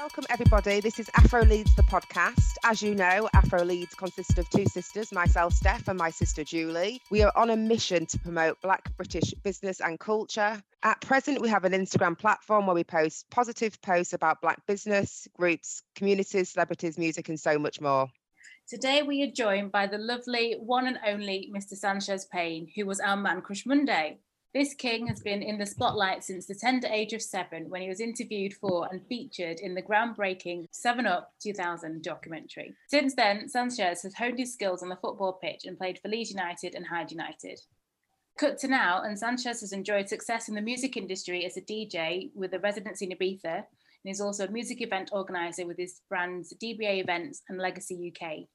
Welcome, everybody. This is Afro Leads, the podcast. As you know, Afro Leads consists of two sisters, myself, Steph, and my sister, Julie. We are on a mission to promote Black British business and culture. At present, we have an Instagram platform where we post positive posts about Black business, groups, communities, celebrities, music, and so much more. Today, we are joined by the lovely one and only Mr. Sanchez Payne, who was our Man Crush Monday. This king has been in the spotlight since the tender age of seven when he was interviewed for and featured in the groundbreaking 7 Up 2000 documentary. Since then, Sanchez has honed his skills on the football pitch and played for Leeds United and Hyde United. Cut to now, and Sanchez has enjoyed success in the music industry as a DJ with a residency in Ibiza, and is also a music event organizer with his brands DBA Events and Legacy UK.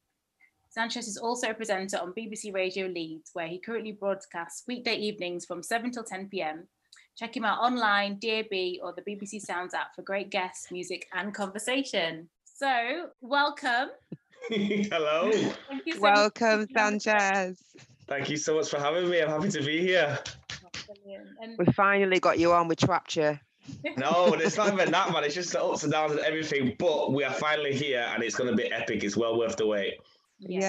Sanchez is also a presenter on BBC Radio Leeds, where he currently broadcasts weekday evenings from 7 till 10 pm. Check him out online, DAB, or the BBC Sounds app for great guests, music, and conversation. So, welcome. Hello. Thank you so Welcome, much. Sanchez. Thank you so much for having me. I'm happy to be here. Oh, and We finally got you on with trapped you. No, it's not even that, man. It's just the ups and downs and everything. But we are finally here and it's going to be epic. It's well worth the wait. Yeah.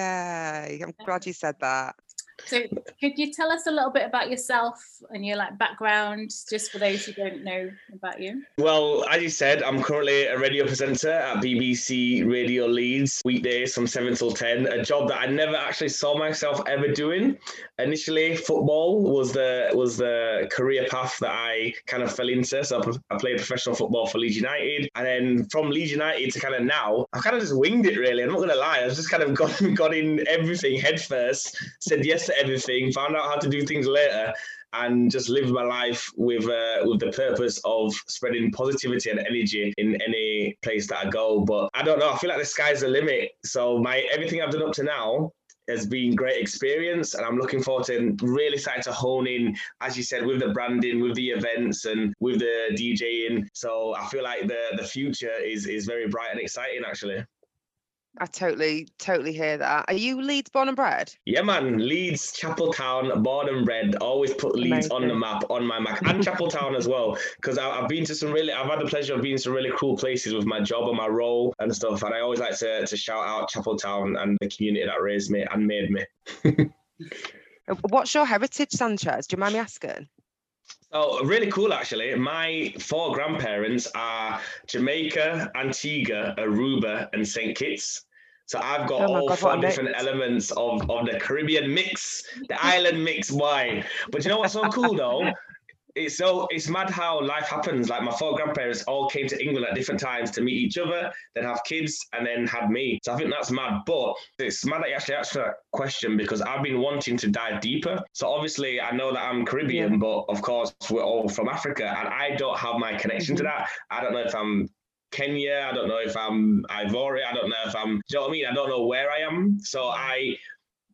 Yay. I'm glad you said that. So, could you tell us a little bit about yourself and your like background, just for those who don't know about you? Well, as you said, I'm currently a radio presenter at BBC Radio Leeds, weekdays from 7 till 10, a job that I never actually saw myself ever doing. Initially, football was the was the career path that I kind of fell into. So I I played professional football for Leeds United. And then from Leeds United to kind of now, I've kind of just winged it really. I'm not going to lie. I've just kind of got, got in everything head first, said yes to everything, found out how to do things later and just live my life with uh, with the purpose of spreading positivity and energy in any place that I go. But I don't know. I feel like the sky's the limit. So my everything I've done up to now has been great experience, and I'm looking forward to really starting to hone in, as you said, with the branding, with the events, and with the DJing. So I feel like the the future is is very bright and exciting, actually. I totally, totally hear that. Are you Leeds born and bred? Yeah, man. Leeds, Chapel Town, born and bred. Always put Leeds on the map on my map and Chapel Town as well. Because I've been to some really, I've had the pleasure of being to some really cool places with my job and my role and stuff. And I always like to, to shout out Chapel Town and the community that raised me and made me. Uh, What's your heritage, Sanchez? Do you mind me asking? So really cool, actually. My four grandparents are Jamaica, Antigua, Aruba, and St. Kitts. So I've got Oh all God, four different mix. elements of, of the Caribbean mix, the island mix wine. But you know what's so cool though? It's so it's mad how life happens. Like my four grandparents all came to England at different times to meet each other, then have kids, and then had me. So I think that's mad. But it's mad that you actually asked that question because I've been wanting to dive deeper. So obviously I know that I'm Caribbean, but of course we're all from Africa, and I don't have my connection to Mhm. that. I don't know if I'm Kenya. I don't know if I'm Ivory. I don't know if I'm. Do you know what I mean? I don't know where I am. So I,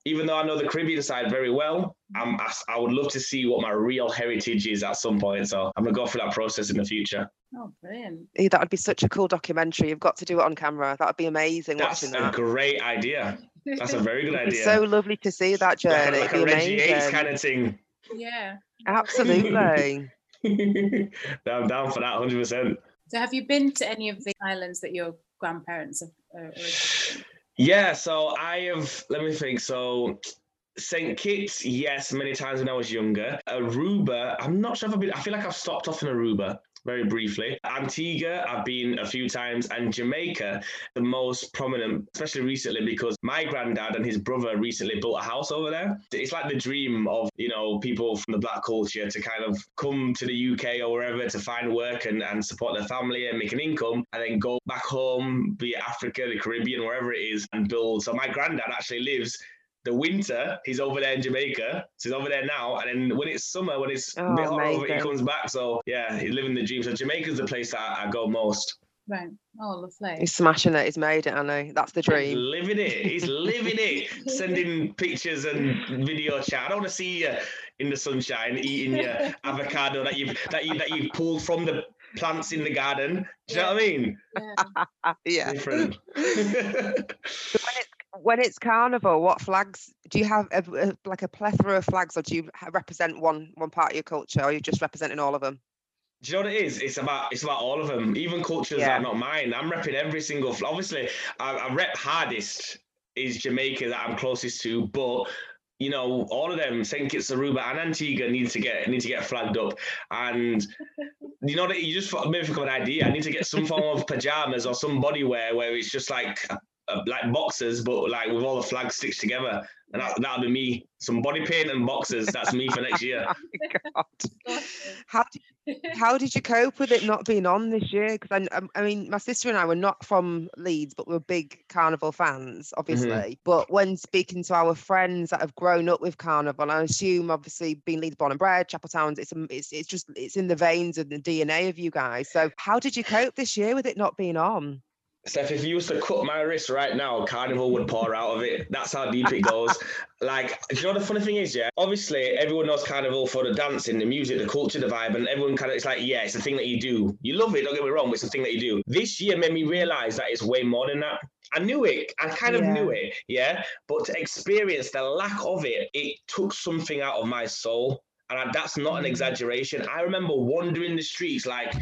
even though I know the Caribbean side very well, I'm. I, I would love to see what my real heritage is at some point. So I'm gonna go through that process in the future. Oh, brilliant. That would be such a cool documentary. You've got to do it on camera. That would be amazing That's watching a that. great idea. That's a very good idea. so lovely to see that journey. a- like a Reggie Yates kind of thing. yeah. Absolutely. I'm down for that, hundred percent. So, have you been to any of the islands that your grandparents have? Uh. Yeah, so I have, let me think. So St. Kitts, yes, many times when I was younger. Aruba, I'm not sure if I've been, I feel like I've stopped off in Aruba very briefly. Antigua, I've been a few times, and Jamaica, the most prominent, especially recently because my granddad and his brother recently built a house over there. It's like the dream of, you know, people from the black culture to kind of come to the UK or wherever to find work and, and support their family and make an income and then go back home, be it Africa, the Caribbean, wherever it is, and build. So my granddad actually lives the winter, he's over there in Jamaica. So he's over there now. And then when it's summer, when it's oh, a bit Oh, hot over, he comes back. So yeah, he's living the dream. So Jamaica's the place that I, I go most. Right. Oh, lovely. He's smashing it. He's made it, I know. That's the dream. He's living it. He's living it. Sending pictures and video chat. I don't want to see you in the sunshine eating your avocado that you've that you that you've pulled from the plants in the garden. Do you know what I mean? Yeah. yeah. Different. when it's when it's carnival, what flags do you have? A, a- like a plethora of flags, or do you represent one one part of your culture, or are you just representing all of them? Do you know what it is? It's about it's about all of them, even cultures Yeah. that are not mine. I'm repping every single. Obviously, I, I rep hardest is Jamaica that I'm closest to, but you know, all of them, Saint Kitts, Aruba, and Antigua need to get need to get flagged up. And you know that you just maybe think of an idea. I need to get some form of pajamas or some bodywear where it's just like Uh, like boxers, but like with all the flags stitched together. And that, that'll be me. Some body paint and boxers. That's me for next year. Oh God. How did, how did you cope with it not being on this year? Because I, um, I mean, my sister and I were not from Leeds, but we're big carnival fans, obviously. Mm-hmm. But when speaking to our friends that have grown up with carnival, I assume obviously being Leeds born and bred, Chapel Towns, it's, it's, it's just it's in the veins and the DNA of you guys. So how did you cope this year with it not being on? Steph, if you was to cut my wrist right now, Carnival would pour out of it. That's how deep it goes. like, do you know the funny thing is, yeah? Obviously, everyone knows Carnival for the dancing, the music, the culture, the vibe, and everyone kind of, it's like, yeah, it's the thing that you do. You love it, don't get me wrong, but it's the thing that you do. This year made me realize that it's way more than that. I knew it. I kind of Yeah. knew it, yeah? But to experience the lack of it, it took something out of my soul. And I- that's not an Mm. exaggeration. I remember wandering the streets like,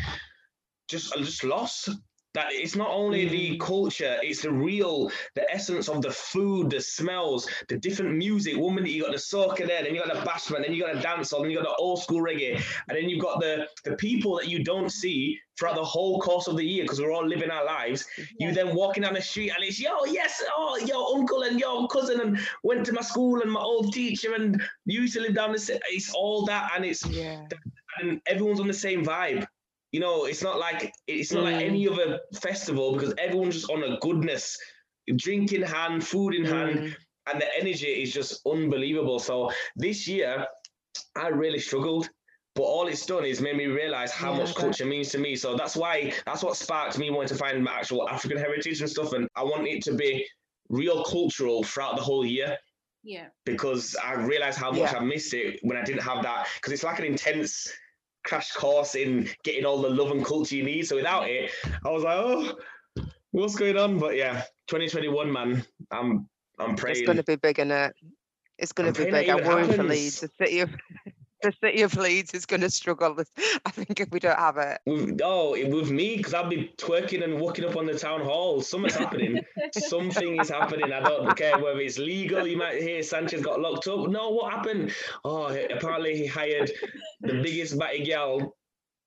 just, I'm just lost that it's not only the Mm. culture, it's the real, the essence of the food, the smells, the different music. One minute you got the soca there, then you got the bashment, then you got the dancehall, then you got the old school reggae, and then you've got the the people that you don't see throughout the whole course of the year because we're all living our lives. You then walking down the street and it's yo, yes, oh, yo, uncle and yo, cousin, and went to my school and my old teacher and you used to live down the city. It's all that, and it's Yeah. and everyone's on the same vibe. You know, it's not like it's not like Mm. any other festival because everyone's just on a goodness, drink in hand, food in hand, Mm. and the energy is just unbelievable. So this year, I really struggled. But all it's done is made me realize how Yeah, much culture means to me. So that's why that's what sparked me wanting to find my actual African heritage and stuff. And I want it to be real cultural throughout the whole year yeah. because I realized how much Yeah. I missed it when I didn't have that. Because it's like an intense crash course in getting all the love and culture you need. So without it, I was like, oh, what's going on? But yeah, 2021, man, I'm I'm praying. It's going to be big, in it? It's going to be big. I'm worried for. Leeds. The city of the city of Leeds is going to struggle. I think if we don't have it. oh, with me, because I'll be twerking and walking up on the town hall. Something's happening. Something is happening. I don't care whether it's legal. You might hear Sanchez got locked up. No, what happened? Oh, apparently he hired the biggest batty gal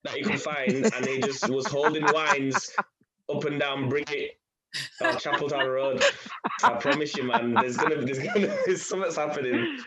that he could find, and he just was holding wines up and down Brickett or Chapeltown Road. I promise you, man. There's gonna be there's gonna there's something's happening.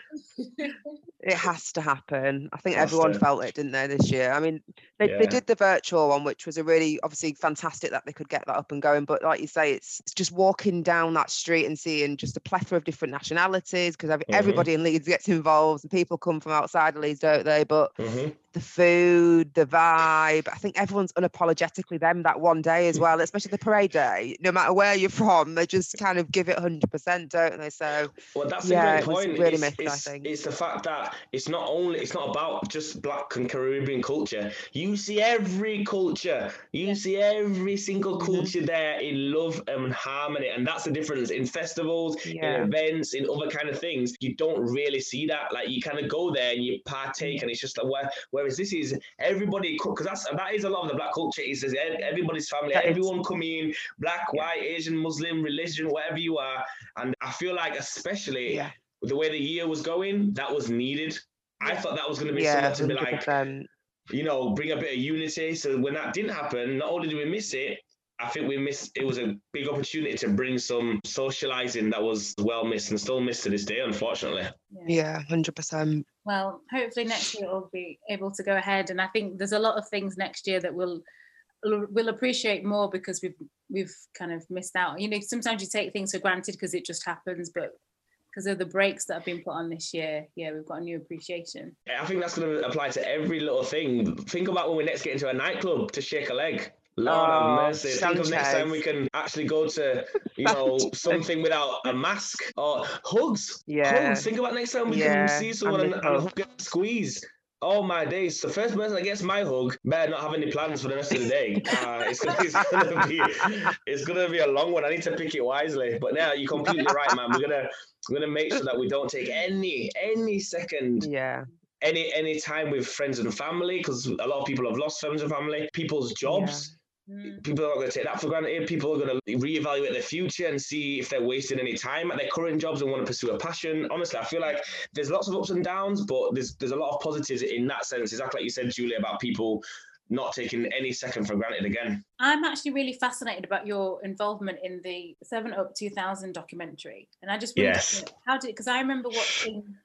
It has to happen. I think Has everyone to. felt it, didn't they, this year? I mean, they, Yeah. they did the virtual one, which was a really obviously fantastic that they could get that up and going. But like you say, it's, it's just walking down that street and seeing just a plethora of different nationalities because Mhm. everybody in Leeds gets involved and people come from outside of Leeds, don't they? But Mhm. the food, the vibe. I think everyone's unapologetically them that one day Mm. as well, especially the parade day. No matter where you're from, they just kind of give it 100%, don't they? So, Well, that's Yeah, a great point. really it's, mixed, I it's, think. it's the fact that it's not only it's not about just black and Caribbean culture. You see every culture. You see every single Mhm. culture there in love and harmony, and that's the difference in festivals, Yeah. in events, in other kind of things. You don't really see that. Like you kind of go there and you partake, and it's just like where. Whereas this is everybody because that's that is a lot of the black culture. Is is everybody's family, That is- everyone coming, black, white, Asian, Muslim, religion, whatever you are. And I feel like especially yeah, with the way the year was going, that was needed. I thought that was going to be yeah, something to be like, you know, bring a bit of unity. So when that didn't happen, not only did we miss it, I think we missed. It was a big opportunity to bring some socializing that was well missed and still missed to this day, unfortunately. Yeah, 100%. Well, hopefully next year we'll be able to go ahead, and I think there's a lot of things next year that we'll we'll appreciate more because we've we've kind of missed out. You know, sometimes you take things for granted because it just happens, but because of the breaks that have been put on this year, yeah, we've got a new appreciation. I think that's going to apply to every little thing. Think about when we next get into a nightclub to shake a leg. Lord Oh, have mercy. Think of next time we can actually go to, you know, something without a mask or hugs. Yeah. Hugs. Think about next time we Yeah, can see someone and and, and hug. hug and squeeze. Oh my days! The first person that gets my hug better not have any plans for the rest of the day. Uh, it's, gonna, it's gonna be it's gonna be a long one. I need to pick it wisely. But now you're completely right, man. We're gonna we're gonna make sure that we don't take any any second Yeah. any any time with friends and family because a lot of people have lost friends and family. People's jobs. Mm. People are not going to take that for granted. People are going to reevaluate their future and see if they're wasting any time at their current jobs and want to pursue a passion. Honestly, I feel like there's lots of ups and downs, but there's there's a lot of positives in that sense. Exactly like you said, Julie, about people not taking any second for granted again. I'm actually really fascinated about your involvement in the Seven Up 2000 documentary, and I just Yes. how did because I remember watching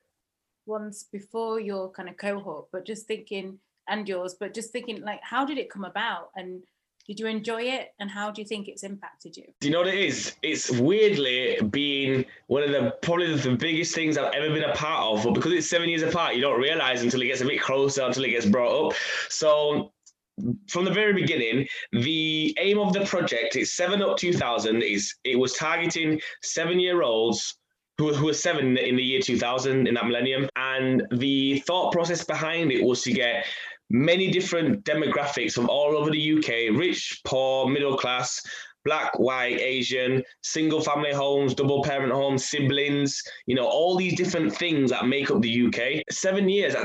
once before your kind of cohort, but just thinking and yours, but just thinking like, how did it come about, and did you enjoy it, and how do you think it's impacted you? Do you know what it is? It's weirdly been one of the probably the biggest things I've ever been a part of. But because it's seven years apart, you don't realize until it gets a bit closer, until it gets brought up. So from the very beginning, the aim of the project is Seven Up 2000. Is it was targeting seven-year-olds who, who were seven in the year 2000 in that millennium, and the thought process behind it was to get many different demographics from all over the UK: rich, poor, middle class. Black, white, Asian, single family homes, double parent homes, siblings, you know, all these different things that make up the UK. Seven years.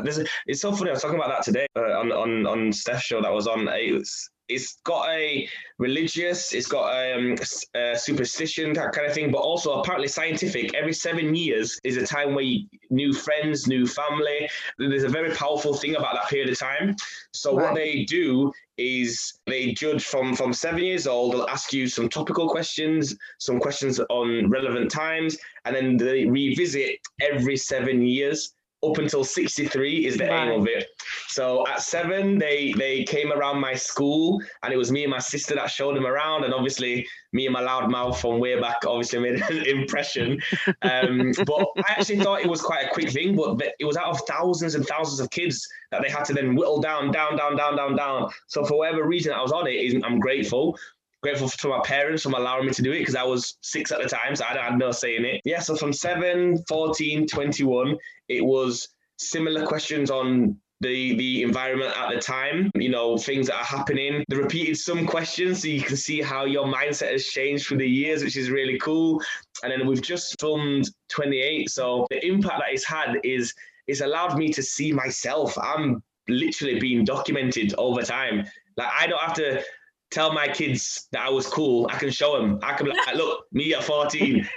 It's so funny. I was talking about that today uh, on on on Steph's show that was on. It was, it's got a religious, it's got um, s- uh, superstition that kind of thing, but also apparently scientific. Every seven years is a time where you, new friends, new family. There's a very powerful thing about that period of time. So what they do is they judge from from seven years old. They'll ask you some topical questions, some questions on relevant times, and then they revisit every seven years up until 63 is the aim of it. So at seven, they they came around my school, and it was me and my sister that showed them around, and obviously me and my loud mouth from way back obviously made an impression. Um, but I actually thought it was quite a quick thing, but it was out of thousands and thousands of kids that they had to then whittle down, down, down, down, down, down. So for whatever reason I was on it, I'm grateful. Grateful to my parents for allowing me to do it because I was six at the time, so I had no say in it. Yeah, so from 7, 14, 21, it was similar questions on the the environment at the time, you know, things that are happening. They repeated some questions so you can see how your mindset has changed through the years, which is really cool. And then we've just filmed 28. So the impact that it's had is it's allowed me to see myself. I'm literally being documented over time. Like I don't have to tell my kids that I was cool. I can show them. I can be like, look, me at 14,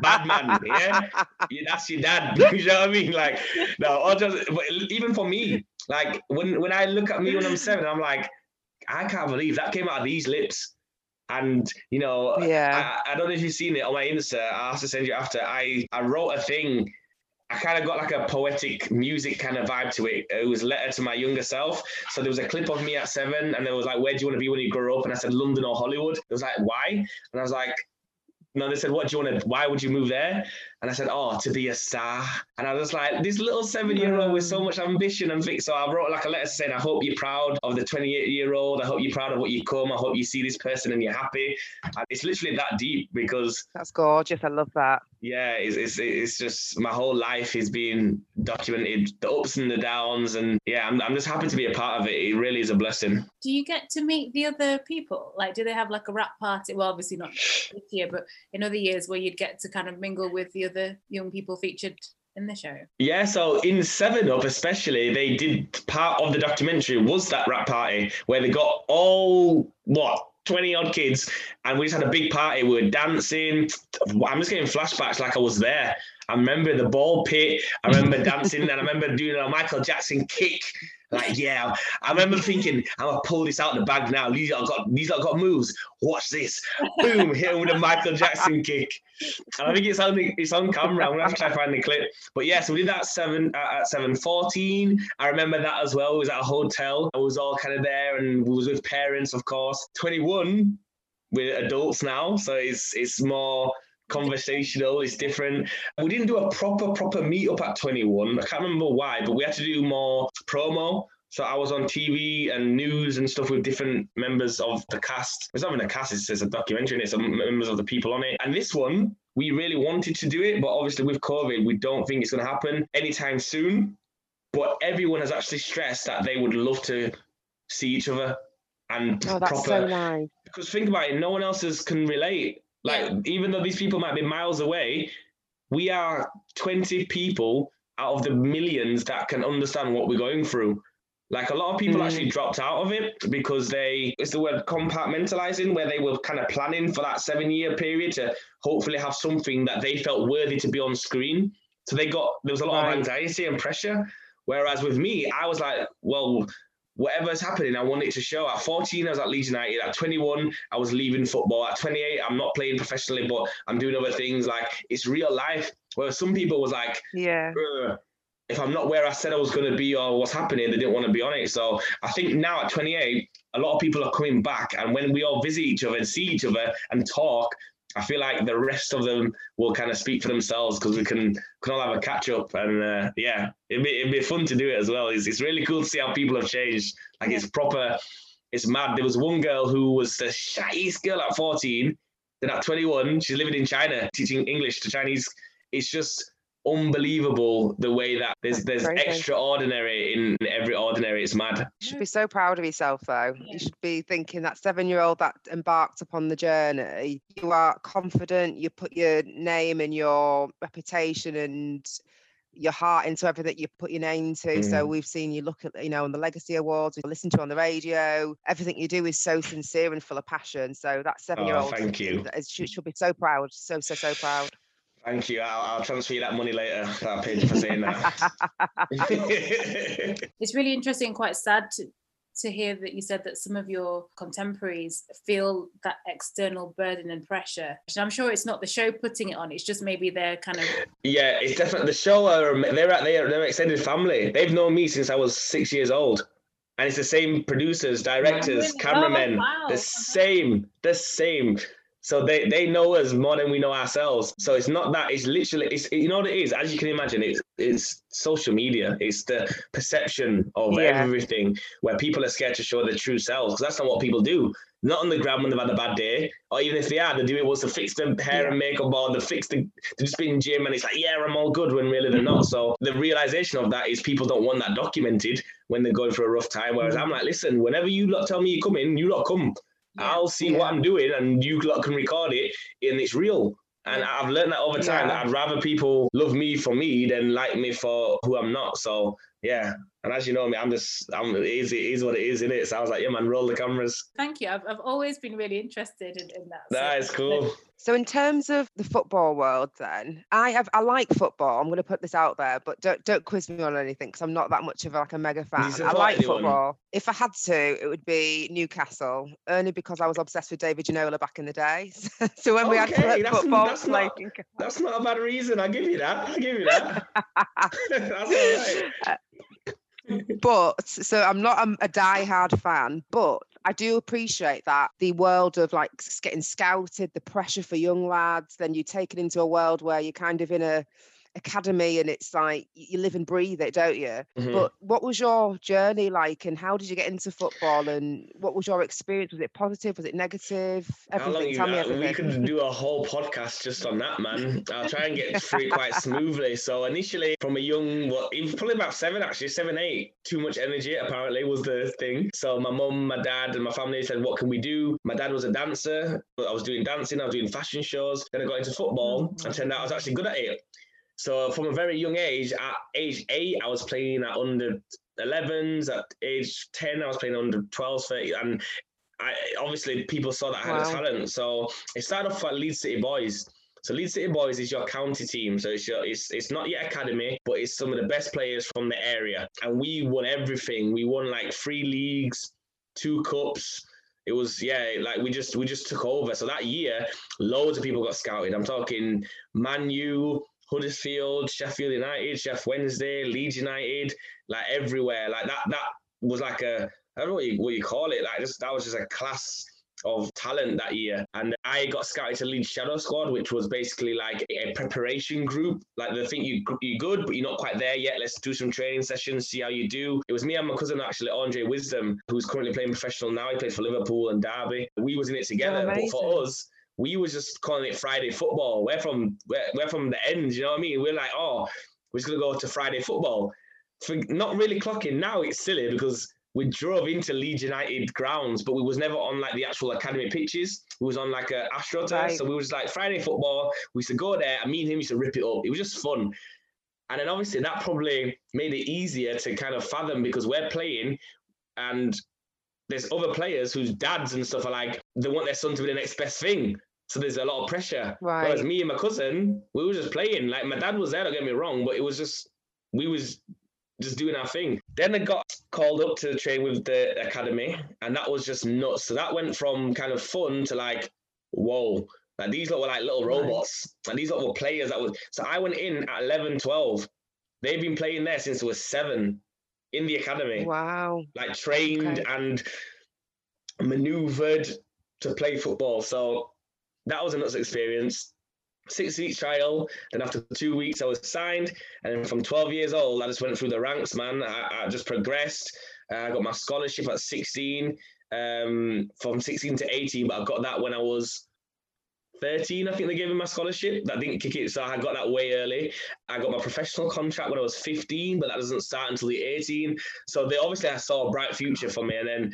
bad man. Yeah, yeah, that's your dad. you know what I mean? Like, no, or just, but even for me, like when when I look at me when I'm seven, I'm like, I can't believe that came out of these lips. And you know, Yeah. I, I don't know if you've seen it on my Insta. I have to send you after. I I wrote a thing. I kind of got like a poetic music kind of vibe to it. It was a letter to my younger self. So there was a clip of me at seven, and there was like, "Where do you want to be when you grow up?" And I said, "London or Hollywood." It was like, "Why?" And I was like, "No." They said, "What do you want to? Why would you move there?" And I said, "Oh, to be a star." And I was like, "This little seven-year-old with so much ambition and think." So I wrote like a letter saying, "I hope you're proud of the 28-year-old. I hope you're proud of what you come. I hope you see this person and you're happy." And it's literally that deep because That's gorgeous. I love that. Yeah, it's, it's it's just my whole life is being documented, the ups and the downs, and yeah, I'm I'm just happy to be a part of it. It really is a blessing. Do you get to meet the other people? Like, do they have like a wrap party? Well, obviously not this year, but in other years where you'd get to kind of mingle with the other young people featured in the show. Yeah, so in Seven Up, especially, they did part of the documentary was that wrap party where they got all what. 20 odd kids, and we just had a big party. We were dancing. I'm just getting flashbacks like I was there. I remember the ball pit. I remember dancing, and I remember doing a Michael Jackson kick. Like, yeah, I remember thinking, I'm gonna pull this out the bag now. These lot got these lot got moves. Watch this. Boom, hit him with a Michael Jackson kick. And I think it's on it's on camera. I'm gonna have to try to find the clip. But yeah, so we did that seven uh, at seven fourteen. I remember that as well. It was at a hotel. I was all kind of there, and was with parents, of course. Twenty one, we're adults now, so it's it's more conversational. It's different. We didn't do a proper proper meetup at twenty one. I can't remember why, but we had to do more promo. So I was on TV and news and stuff with different members of the cast. It's not even a cast; it's, it's a documentary, and it's members of the people on it. And this one, we really wanted to do it, but obviously with COVID, we don't think it's going to happen anytime soon. But everyone has actually stressed that they would love to see each other and Oh, that's proper. so nice. Because think about it, no one else is, can relate. Like even though these people might be miles away, we are twenty people out of the millions that can understand what we're going through. Like a lot of people mm. actually dropped out of it because they, it's the word compartmentalizing, where they were kind of planning for that seven year period to hopefully have something that they felt worthy to be on screen. So they got, there was a lot right. of anxiety and pressure. Whereas with me, I was like, well, whatever's happening, I want it to show. At 14, I was at Leeds United. At 21, I was leaving football. At 28, I'm not playing professionally, but I'm doing other things. Like it's real life. Whereas some people was like, yeah, if I'm not where I said I was going to be or what's happening, they didn't want to be on it. So I think now at 28, a lot of people are coming back, and when we all visit each other and see each other and talk, I feel like the rest of them will kind of speak for themselves because we can can all have a catch up and uh, yeah, it'd be it'd be fun to do it as well. It's it's really cool to see how people have changed. Like it's proper, it's mad. There was one girl who was the shyest girl at 14. Then at 21, she's living in China teaching English to Chinese. It's just unbelievable the way that there's there's Crazy. extraordinary in every ordinary. It's mad. You should be so proud of yourself though. You should be thinking that seven year old that embarked upon the journey, you are confident, you put your name and your reputation and your heart into everything you put your name to. Mm. So we've seen you look at, you know, on the Legacy Awards, we listen to on the radio. Everything you do is so sincere and full of passion. So that seven year old, oh, thank you. Should, should be so proud, so so so proud. Thank you. I'll, I'll, transfer you that money later. That paid for saying that. it's really interesting, and quite sad to, to hear that you said that some of your contemporaries feel that external burden and pressure. And I'm sure it's not the show putting it on; it's just maybe they're kind of. Yeah, it's definitely the show. Are they're at their they're extended family. They've known me since I was six years old, and it's the same producers, directors, cameramen. Oh, wow. The same, the same. So they, they know us more than we know ourselves. So it's not that it's literally it's you know what it is. As you can imagine, it's it's social media. It's the perception of yeah. everything where people are scared to show their true selves because that's not what people do. Not on the ground when they've had a bad day, or even if they are, they do it was to fix their hair yeah. and makeup, or they fix the they just be in gym and it's like yeah I'm all good when really they're not. So the realization of that is people don't want that documented when they're going through a rough time. Whereas mm-hmm. I'm like, listen, whenever you lot tell me you come in, you lot come. I'll see yeah. what I'm doing and you can record it and it's real. And I've learned that over time yeah. that I'd rather people love me for me than like me for who I'm not. So yeah. And as you know me, I'm just I'm it is, it is what it is, in it. So I was like, yeah man, roll the cameras. Thank you. I've I've always been really interested in, in that. That is cool. So in terms of the football world, then I have I like football. I'm going to put this out there, but don't don't quiz me on anything because I'm not that much of like a mega fan. I like anyone? football. If I had to, it would be Newcastle, only because I was obsessed with David Ginola back in the day. so when okay, we had that's, football, that's not, that's not a bad reason. I give you that. I give you that. that's all right. but so I'm not a, a die-hard fan, but I do appreciate that the world of like getting scouted, the pressure for young lads, then you take it into a world where you're kind of in a academy and it's like you live and breathe it don't you? Mm-hmm. but what was your journey like and how did you get into football and what was your experience? Was it positive? Was it negative? Everything. tell me everything we could do a whole podcast just on that man. I'll try and get through it quite smoothly. So initially from a young well even probably about seven actually seven eight too much energy apparently was the thing. So my mum my dad and my family said what can we do? My dad was a dancer but i was doing dancing i was doing fashion shows. Then i got into football mm-hmm. and turned out i was actually good at it so from a very young age, at age eight, I was playing at under 11s. At age 10, I was playing under 12s, 30, and I, obviously people saw that I had wow. a talent. So it started off at Leeds City Boys. So Leeds City Boys is your county team. So it's your it's it's not your academy, but it's some of the best players from the area. And we won everything. We won like three leagues, two cups. It was yeah, like we just we just took over. So that year, loads of people got scouted. I'm talking Manu, Huddersfield, Sheffield United, Sheff Wednesday, Leeds United, like everywhere. Like that that was like a I don't know what you, what you call it. Like just that was just a class of talent that year. And I got scouted to lead Shadow Squad, which was basically like a preparation group. Like they think you you're good, but you're not quite there yet. Let's do some training sessions, see how you do. It was me and my cousin actually, Andre Wisdom, who's currently playing professional now. He plays for Liverpool and Derby. We was in it together. Oh, but for us, we was just calling it Friday football. We're from we're, we're from the end, you know what I mean? We're like, oh, we're just gonna go to Friday football. For not really clocking now, it's silly because we drove into Leeds United grounds, but we was never on like the actual academy pitches. We was on like a AstroTurf, right. so we was like Friday football. We used to go there, and me and him used to rip it up. It was just fun. And then obviously that probably made it easier to kind of fathom because we're playing and there's other players whose dads and stuff are like, they want their son to be the next best thing. So there's a lot of pressure. Right. Whereas me and my cousin, we were just playing. Like my dad was there, don't get me wrong, but it was just we was just doing our thing. Then I got called up to train with the academy, and that was just nuts. So that went from kind of fun to like, whoa. Like these lot were like little robots, and these lot were players that was. So I went in at 11, 12. They've been playing there since it was seven in the academy. Wow. Like trained Okay. and maneuvered to play football. So that was a nuts experience. Six weeks trial. Then after two weeks, I was signed. And from 12 years old, I just went through the ranks, man. I, I just progressed. Uh, I got my scholarship at 16. Um, from 16 to 18, but I got that when I was 13. I think they gave me my scholarship. That didn't kick it, so I got that way early. I got my professional contract when I was 15, but that doesn't start until the 18. So they obviously I saw a bright future for me, and then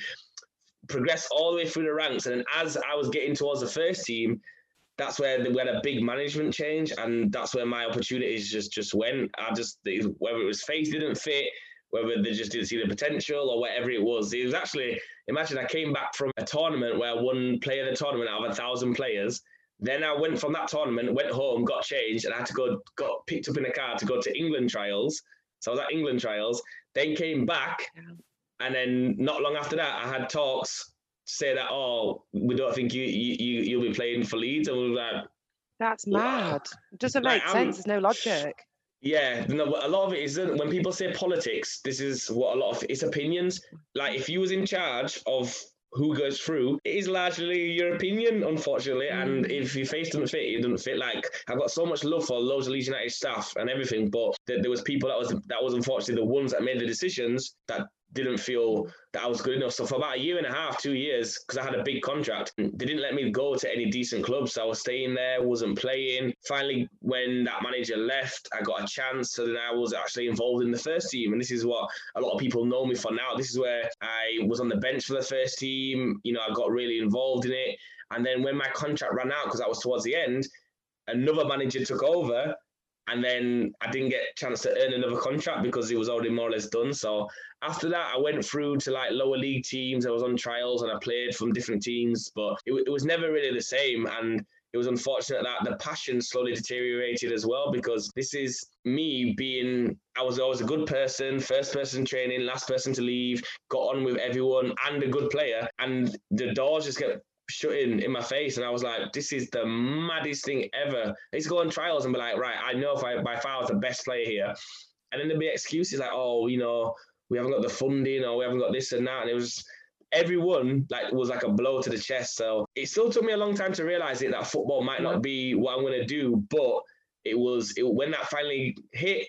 progressed all the way through the ranks. And then as I was getting towards the first team, that's where we had a big management change, and that's where my opportunities just just went. I just whether it was face didn't fit, whether they just didn't see the potential or whatever it was. It was actually imagine I came back from a tournament where won player the tournament out of a thousand players. Then I went from that tournament, went home, got changed, and I had to go got picked up in a car to go to England trials. So I was at England trials, then came back. And then not long after that, I had talks to say that oh, we don't think you you you you'll be playing for Leeds, and we were like, That's mad. It doesn't Like, make I'm- sense. There's no logic. yeah, no, a lot of it isn't. when people say politics. This is what a lot of it's opinions. Like if you was in charge of who goes through, it is largely your opinion, unfortunately. And Mm. if your face doesn't fit, it doesn't fit. Like I've got so much love for loads of Leeds United staff and everything, but th- there was people that was that was unfortunately the ones that made the decisions that didn't feel that I was good enough. So for about a year and a half, two years, because I had a big contract, they didn't let me go to any decent clubs. So I was staying there, wasn't playing. Finally, when that manager left, I got a chance. So then I was actually involved in the first team. And this is what a lot of people know me for now. This is where I was on the bench for the first team. You know, I got really involved in it. And then when my contract ran out, because that was towards the end, another manager took over. And then I didn't get a chance to earn another contract because it was already more or less done. So after that, I went through to like lower league teams. I was on trials and I played from different teams, but it, it was never really the same. And it was unfortunate that the passion slowly deteriorated as well because this is me being, I was always a good person, first person training, last person to leave, got on with everyone and a good player. And the doors just kept shutting in my face. And I was like, this is the maddest thing ever. I used to go on trials and be like, right, I know if I by far I was the best player here. And then there'd be excuses like, oh, you know, we haven't got the funding or we haven't got this and that. And it was everyone like was like a blow to the chest. So it still took me a long time to realize it that football might not be what I'm gonna do, but it was it, when that finally hit,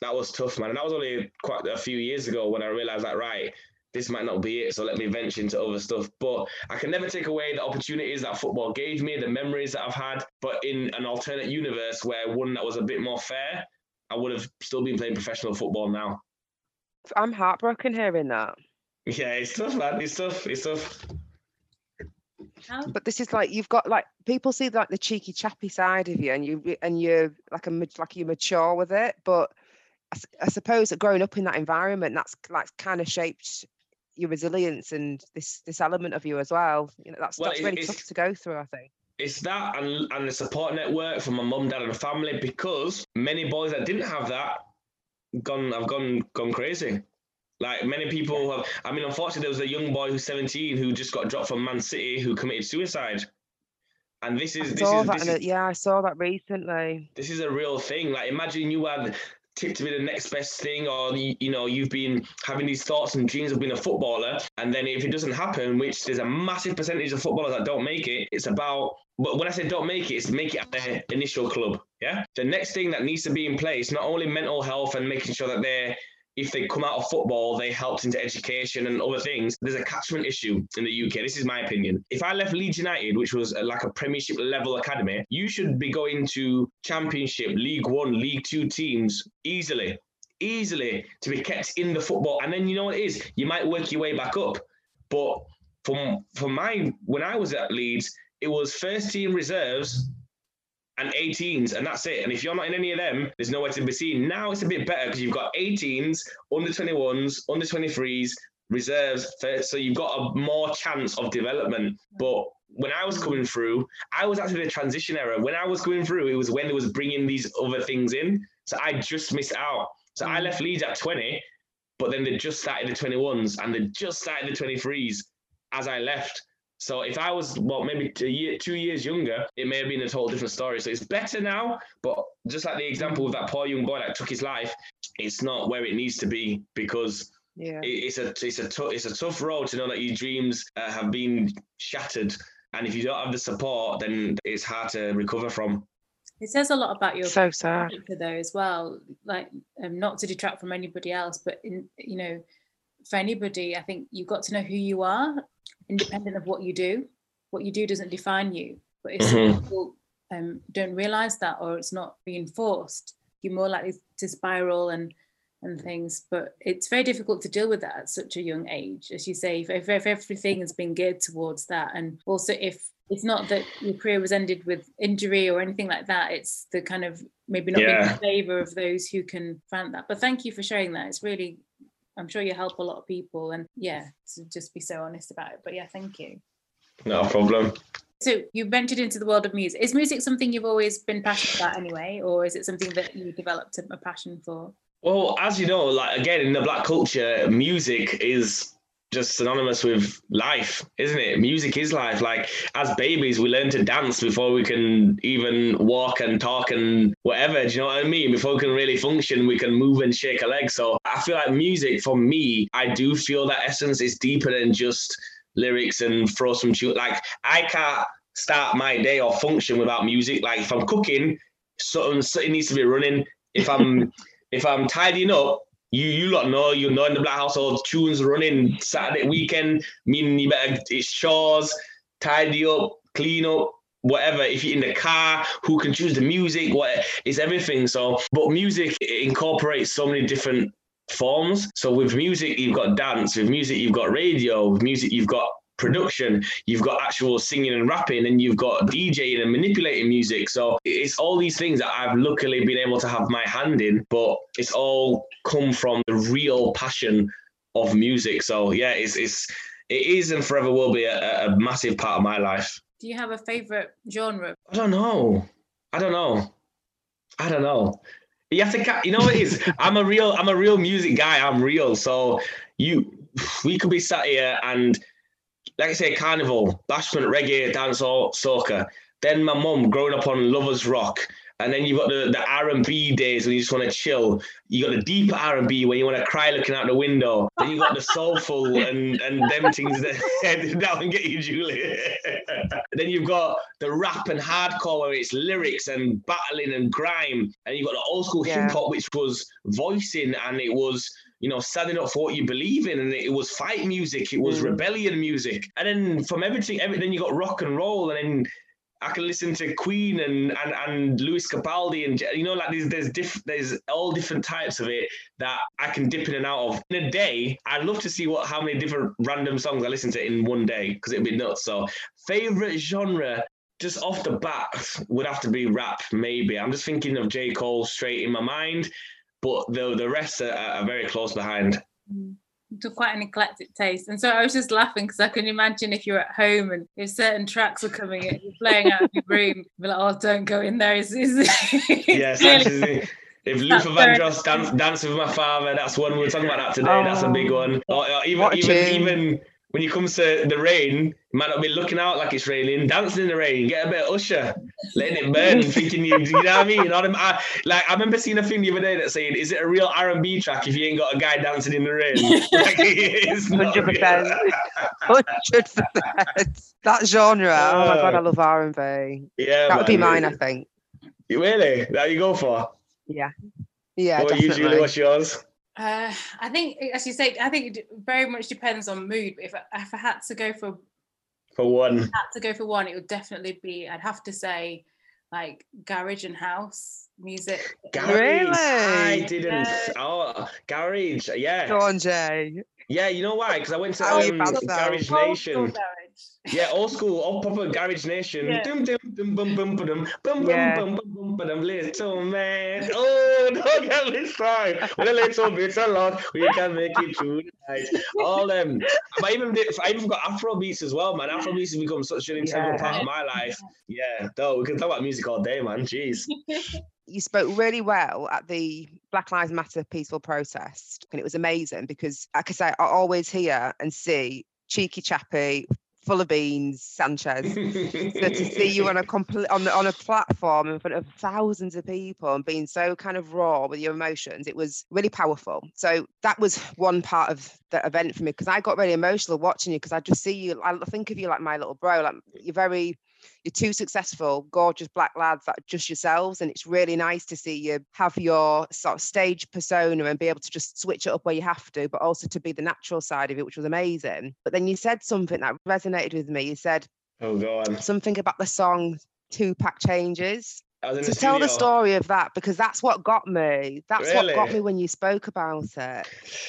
that was tough, man. And that was only quite a few years ago when I realized that right, this might not be it. So let me venture into other stuff. But I can never take away the opportunities that football gave me, the memories that I've had. But in an alternate universe where one that was a bit more fair, I would have still been playing professional football now. I'm heartbroken hearing that. Yeah, it's tough, man. It's tough. It's tough. But this is like you've got like people see like the cheeky chappy side of you, and you and you're like a mat- like you mature with it. But I suppose that growing up in that environment, that's like kind of shaped your resilience and this this element of you as well. You know, that's Well, that's it- really it's- tough to go through. I think. it's that and and the support network from my mum, dad, and family because many boys that didn't have that gone I've gone gone crazy. Like many people have. I mean, unfortunately, there was a young boy who's 17 who just got dropped from Man City who committed suicide. And this I is this saw is, this, is yeah, I saw that recently. this is a real thing. Like imagine you had tipped to be the next best thing, or you, know you've been having these thoughts and dreams of being a footballer, and then if it doesn't happen, which there's a massive percentage of footballers that don't make it, it's about. But when I say don't make it, it's make it at the initial club. Yeah. The next thing that needs to be in place, not only mental health and making sure that they're if they come out of football, they helped into education and other things. There's a catchment issue in the UK. This is my opinion. If I left Leeds United, which was uh, like a Premiership level academy, you should be going to Championship, League One, League Two teams easily, easily to be kept in the football. And then you know what it is? You might work your way back up. But from from my when I was at Leeds, it was first team reserves and 18s, and that's it. And if you're not in any of them, there's nowhere to be seen. Now it's a bit better because you've got 18s, under 21s, under 23s, reserves, so you've got a more chance of development. But when I was coming through, I was actually the transition era. When I was going through, it was when they was bringing these other things in. So I just missed out. So I mm. left Leeds at 20, but then they just started the 21s and they just started the 23s as I left. So if I was well, maybe a year, two years younger, it may have been a total different story. So it's better now, but just like the example of that poor young boy that took his life, it's not where it needs to be because yeah. it's a it's a t- it's a tough road to know that your dreams uh, have been shattered, and if you don't have the support, then it's hard to recover from. It says a lot about your so sad though as well. Like um, not to detract from anybody else, but in you know, for anybody, I think you've got to know who you are independent of what you do. What you do doesn't define you. But if mm-hmm. people um, don't realize that or it's not being forced, you're more likely to spiral and and things. But it's very difficult to deal with that at such a young age, as you say. If, if everything has been geared towards that, and also if it's not that your career was ended with injury or anything like that. It's the kind of maybe not yeah. in favor of those who can find that. But thank you for sharing that. It's really I'm sure you help a lot of people and yeah, to just be so honest about it. But yeah, thank you. No problem. So you ventured into the world of music. Is music something you've always been passionate about anyway, or is it something that you developed a passion for? Well, as you know, like again in the black culture, music is just synonymous with life, isn't it? Music is life. Like as babies, we learn to dance before we can even walk and talk and whatever. Do you know what I mean? Before we can really function, we can move and shake a leg. So I feel like music for me, I do feel that essence is deeper than just lyrics and throw some tune. Like I can't start my day or function without music. Like if I'm cooking, something, something needs to be running. If I'm if I'm tidying up, you you lot know you know in the black household tunes running Saturday weekend, meaning you better it's chores, tidy up, clean up, whatever. If you're in the car, who can choose the music? What it's everything. So, but music incorporates so many different forms. So with music, you've got dance. With music, you've got radio. With music, you've got production, you've got actual singing and rapping, and you've got DJing and manipulating music. So it's all these things that I've luckily been able to have my hand in, but it's all come from the real passion of music. So yeah, it's it's it is and forever will be a, a massive part of my life. Do you have a favorite genre? I don't know. I don't know. I don't know. You have to, you know what it is. I'm a real, I'm a real music guy. I'm real. So you, we could be sat here and like I say, carnival, bashment, reggae, dancehall, soca. Then my mum growing up on Lovers Rock, and then you've got the, the R&B days when you just want to chill. You got the deep R&B when you want to cry looking out the window. Then you got the soulful and and them things that that will get you, Julie. then you've got the rap and hardcore where it's lyrics and battling and grime, and you've got the old school yeah. hip hop which was voicing and it was you know, standing up for what you believe in. And it was fight music, it was mm. rebellion music. And then from everything, everything you got rock and roll, and then I can listen to Queen and and and Lewis Capaldi and you know like there's there's diff, there's all different types of it that I can dip in and out of in a day. I'd love to see what how many different random songs I listen to in one day because it'd be nuts. So favorite genre. Just off the bat would have to be rap, maybe. I'm just thinking of J. Cole straight in my mind but the the rest are, are very close behind. Mm. To quite an eclectic taste, and so I was just laughing because I can imagine if you're at home and if certain tracks are coming in, you're playing out of your room, be like, "Oh, don't go in there." Is yes, really, if Luther Vandross dance, dance with my father, that's one we're talking about that today. Oh, that's a big one. Or, or even even even when it comes to the rain, you might not be looking out like it's raining, dancing in the rain, get a bit of Usher, letting it burn, thinking you, you know what I mean? You know what I, like I remember seeing a thing the other day that saying, "Is it a real R and B track if you ain't got a guy dancing in the rain?" Hundred percent, hundred percent. That genre. Oh my god, I uh, love R and B. Yeah, that would be mine. I think. Really? That you go for? Yeah. Yeah. What definitely. usually what's yours? Uh, I think, as you say, I think it very much depends on mood. But if I, if I had to go for for one, had to go for one, it would definitely be. I'd have to say, like garage and house music. Garage, really? I didn't. Oh, garage, yeah. Go on, Jay. Yeah, you know why? Because I went to How um, Garage Nation. school garage. Yeah, old school, old proper Garage Nation. Yeah. Dum dum dum bum bum bum bum Yeah. bum bum bum bum bum little man. Oh, don't get me started. With a little bit of luck, we can make it through the night. All them. I even did. I even got Afro beats as well, man. Afro beats has become such an integral Yeah. part of my life. Yeah, though we can talk about music all day, man. Jeez. you spoke really well at the Black Lives Matter peaceful protest, and it was amazing because, like I say, I always hear and see cheeky chappy, full of beans, Sanchez. So to see you on a complete on the, on a platform in front of thousands of people and being so kind of raw with your emotions, it was really powerful. So that was one part of the event for me because I got really emotional watching you because I just see you. I think of you like my little bro. Like you're very you're two successful, gorgeous black lads that are just yourselves. And it's really nice to see you have your sort of stage persona and be able to just switch it up where you have to, but also to be the natural side of it, which was amazing. But then you said something that resonated with me. You said Oh, go on. something about the song Tupac Changes. I To the tell the story of that, because that's what got me. That's what got me when you spoke about it.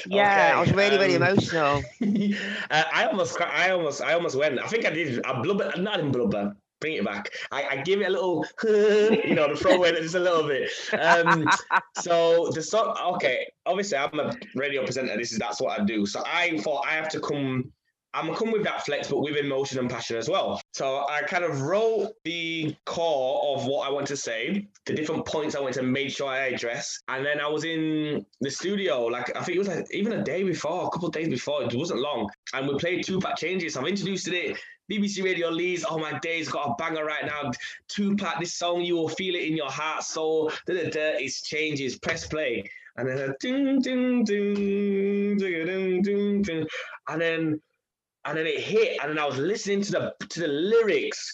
Yeah, I was Okay, really, really um, emotional. uh, I almost, I almost, I almost went. I think I did. I blubber, not in blubber. Bring it back. I, I give it a little, you know, the throw in just a little bit. Um, so the song, okay. Obviously, I'm a radio presenter. This is that's what I do. So I thought I have to come. I'm come with that flex, but with emotion and passion as well. So I kind of wrote the core of what I want to say, the different points I want to make sure I address, and then I was in the studio. Like I think it was like even a day before, a couple days before. It wasn't long, and we played Tupac changes. I've introduced it. BBC Radio Leeds. Oh my days, got a banger right now. Tupac, this song you will feel it in your heart, soul. Da da da. It's changes. Press play, and then a ding ding ding ding ding ding ding, and then and then it hit, and then I was listening to the to the lyrics,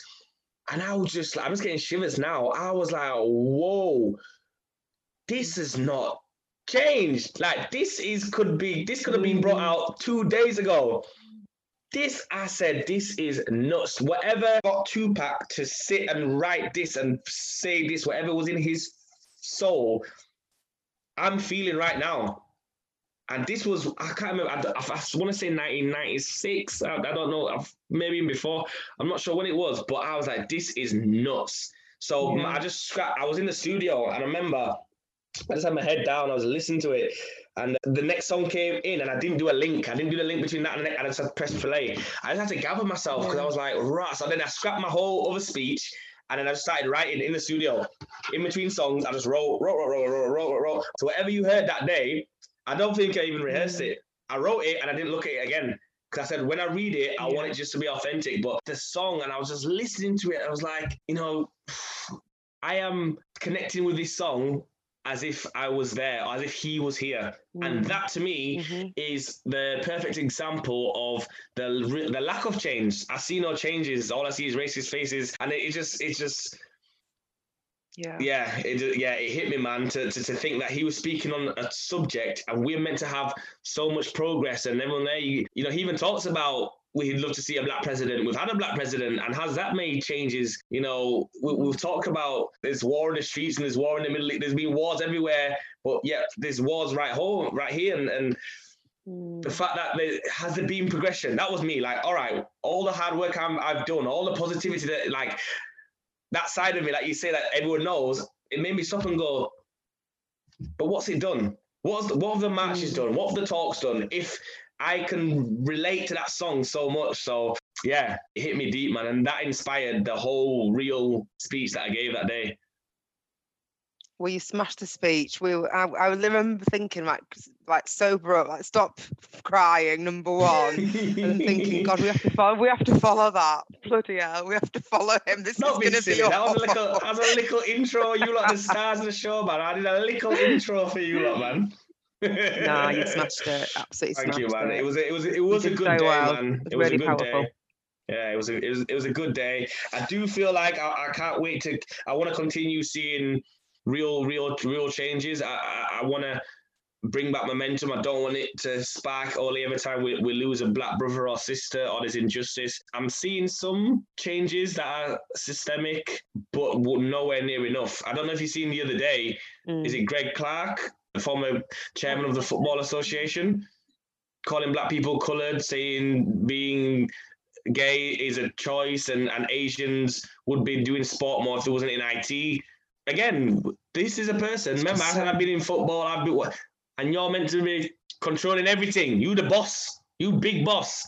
and I was just I'm just getting shivers now. I was like, whoa, this is not changed. Like this is could be this could have been brought out two days ago. This I said, this is nuts. Whatever got Tupac to sit and write this and say this, whatever was in his soul, I'm feeling right now. And this was, I can't remember, I, I, I want to say 1996. I, I don't know, I've, maybe even before. I'm not sure when it was, but I was like, this is nuts. So Yeah. I just, I was in the studio and I remember I just had my head down, I was listening to it. And the next song came in, and I didn't do a link. I didn't do the link between that and the next. I just had to press play. I just had to gather myself because I was like, right. So then I scrapped my whole other speech, and then I just started writing in the studio. In between songs, I just wrote, wrote, wrote, wrote, wrote, wrote, wrote. So whatever you heard that day, I don't think I even rehearsed it. I wrote it, and I didn't look at it again. Because I said, when I read it, I want it just to be authentic. But the song, and I was just listening to it, I was like, you know, I am connecting with this song as if I was there, as if he was here. And Mm. that to me Mhm. is the perfect example of the the lack of change. I see no changes. All I see is racist faces, and it, it just it just Yeah. yeah it yeah it hit me man to, to to think that he was speaking on a subject and we're meant to have so much progress and everyone there you, you know he even talks about we'd love to see a black president. We've had a black president, and has that made changes? You know, we, we've talked about there's war in the streets and there's war in the Middle East. There's been wars everywhere, but yeah, there's wars right home, right here, and, and Mm. the fact that there has there been progression that was me like all right all the hard work I'm, i've done all the positivity that like that side of me like you say that everyone knows it made me stop and go but what's it done? What's what have the marches done? What have the talks done? If i can relate to that song so much. So yeah it hit me deep man and that inspired the whole real speech that i gave that day You smashed the speech. We, I, I remember thinking, like, like sober up, like stop crying. Number one, and thinking, God, we have to follow. We have to follow that. Bloody hell, we have to follow him. This Not is going to be That was a little, that was a little intro. You lot, the stars of the show, man. I did a little intro for you lot, man. Nah, you smashed it. Absolutely Thank smashed you, man. it. It was, a, it was, it was a good so day, well. man. It was It was a really good powerful. day. Yeah, it was, a, it was, it was a good day. I do feel like I, I can't wait to. I want to continue seeing real, real, real changes. I, I, I want to bring back momentum. I don't want it to spark only every time we, we lose a black brother or sister or there's injustice. I'm seeing some changes that are systemic, but nowhere near enough. I don't know if you've seen the other day. Mm. Is it Greg Clarke, the former chairman of the Football Association? calling black people coloured, saying being gay is a choice, and, and Asians would be doing sport more if it wasn't in IT. Again, this is a person. Remember, I've been in football. I've been, and you're meant to be controlling everything. You the boss. You big boss.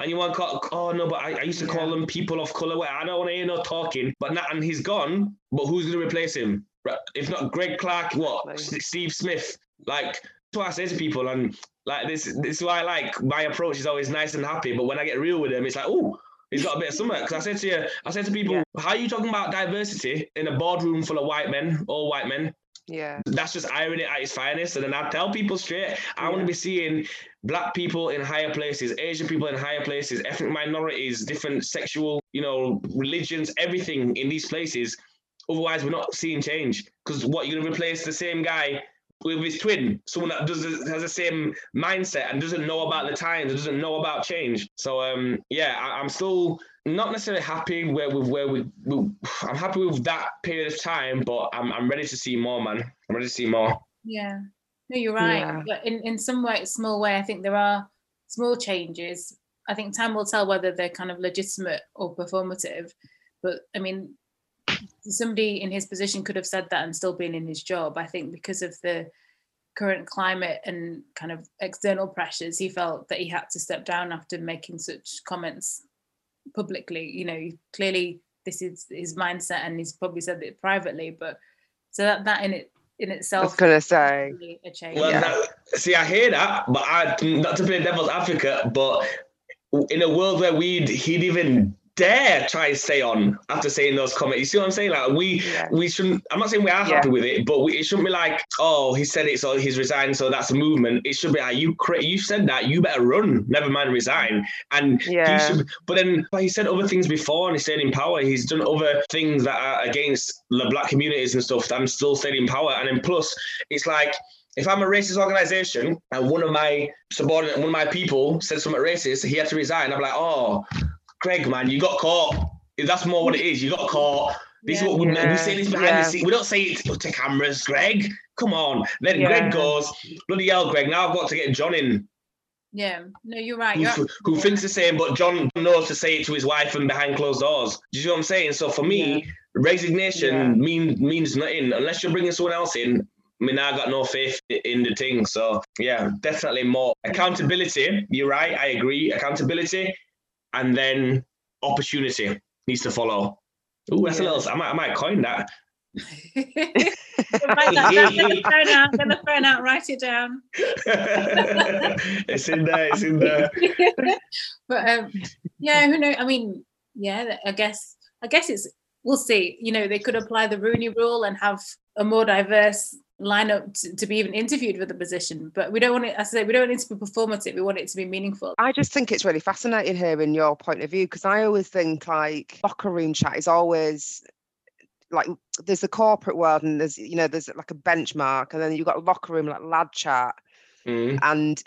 And you want to call, oh no, but I, I used to call them people of color. Well, I don't want to hear no talking. But now, and he's gone. But who's going to replace him? If not Greg Clarke, what? Steve Smith. Like that's what I say to people, and like this, this is why I like my approach is always nice and happy. But when I get real with them, it's like, oh, he's got a bit of something. Because I said to you, I said to people, yeah. how are you talking about diversity in a boardroom full of white men, all white men? Yeah. That's just irony at its finest. And then I tell people straight, I yeah. want to be seeing black people in higher places, Asian people in higher places, ethnic minorities, different sexual, you know, religions, everything in these places. Otherwise, we're not seeing change. Because what you're gonna replace the same guy with his twin, someone that does has the same mindset and doesn't know about the times, doesn't know about change. So um, yeah, I, am still not necessarily happy where with where we, we, I'm happy with that period of time, but I'm I'm ready to see more, man. I'm ready to see more. Yeah. No, you're right. Yeah. But in, in some way, small way, I think there are small changes. I think time will tell whether they're kind of legitimate or performative. But I mean, somebody in his position could have said that and still been in his job. I think because of the current climate and kind of external pressures, he felt that he had to step down after making such comments publicly. You know, clearly this is his mindset, and he's probably said it privately. But so that that in it in itself. I was gonna say. A change. Well, yeah. see, I hear that, but I not to play devil's advocate, but in a world where we'd he'd even dare try and stay on after saying those comments. You see what I'm saying? Like we yeah. we shouldn't. I'm not saying we are yeah. happy with it, but we, it shouldn't be like, oh, he said it, so he's resigned, so that's a movement. It should be like you cra- you said that, you better run. Never mind resign. And yeah. Should, but then but he said other things before, and he stayed in power. He's done other things that are against the black communities and stuff. That I'm still staying in power. And then plus, it's like if I'm a racist organization and one of my subordinate, one of my people said something racist, he had to resign. I'm like, oh, Greg, man, you got caught. That's more what it is. You got caught. This yeah, is what we, yeah, we say this behind yeah. the scenes. We don't say it to cameras, Greg. Come on. Then yeah. Greg goes, bloody hell, Greg. Now I've got to get John in. Yeah, no, you're right. Who, you're who thinks the same, but John knows to say it to his wife and behind closed doors. Do you know what I'm saying? So for me, resignation mean, means nothing unless you're bringing someone else in. I mean, I got no faith in the thing. So yeah, definitely more accountability. You're right. I agree. Accountability and then opportunity needs to follow. Oh, that's yeah. a little. I might, I might coin that. I'm gonna phone out, write it down. it's in there. It's in there. but um, yeah, who knows? I mean, yeah, I guess. I guess it's. We'll see. You know, they could apply the Rooney Rule and have a more diverse line up to, to, be even interviewed for the position. But we don't want it, as I say, we don't want it to be performative. We want it to be meaningful. I just think it's really fascinating hearing your point of view because I always think like locker room chat is always like there's the corporate world and there's you know there's like a benchmark and then you've got locker room like lad chat mm. and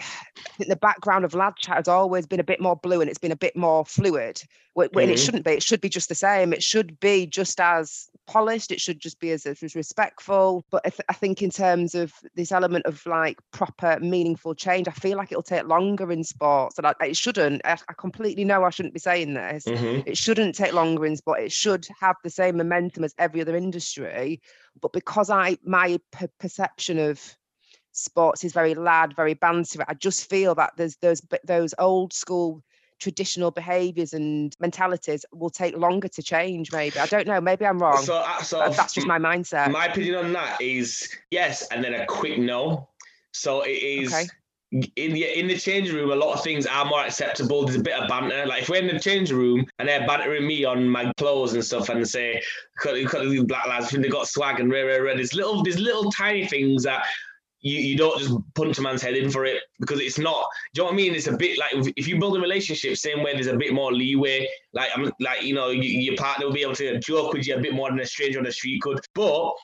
I think the background of lad chat has always been a bit more blue and it's been a bit more fluid when, mm-hmm. it shouldn't be. It should be just the same. It should be just as polished. It should just be as, as respectful. But if, I think in terms of this element of like proper, meaningful change, I feel like it'll take longer in sports. And I, it shouldn't. I, I, completely know I shouldn't be saying this. Mm-hmm. It shouldn't take longer in sport. It should have the same momentum as every other industry. But because I my per- perception of sports is very lad, very banter. I just feel that there's those those old school traditional behaviors and mentalities will take longer to change maybe i don't know maybe i'm wrong so, uh, so that's just my mindset my opinion on that is yes and then a quick no so it is okay in the in the changing room, a lot of things are more acceptable. There's a bit of banter. Like if we're in the changing room and they're bantering me on my clothes and stuff, and say, "Cut, cut these black lads, and they got swag and rare, rare, rare." There's little, there's little tiny things that you, you don't just punch a man's head in for it because it's not. Do you know what I mean? It's a bit like if you build a relationship, same way there's a bit more leeway. Like I'm like you know you, your partner will be able to joke with you a bit more than a stranger on the street could. But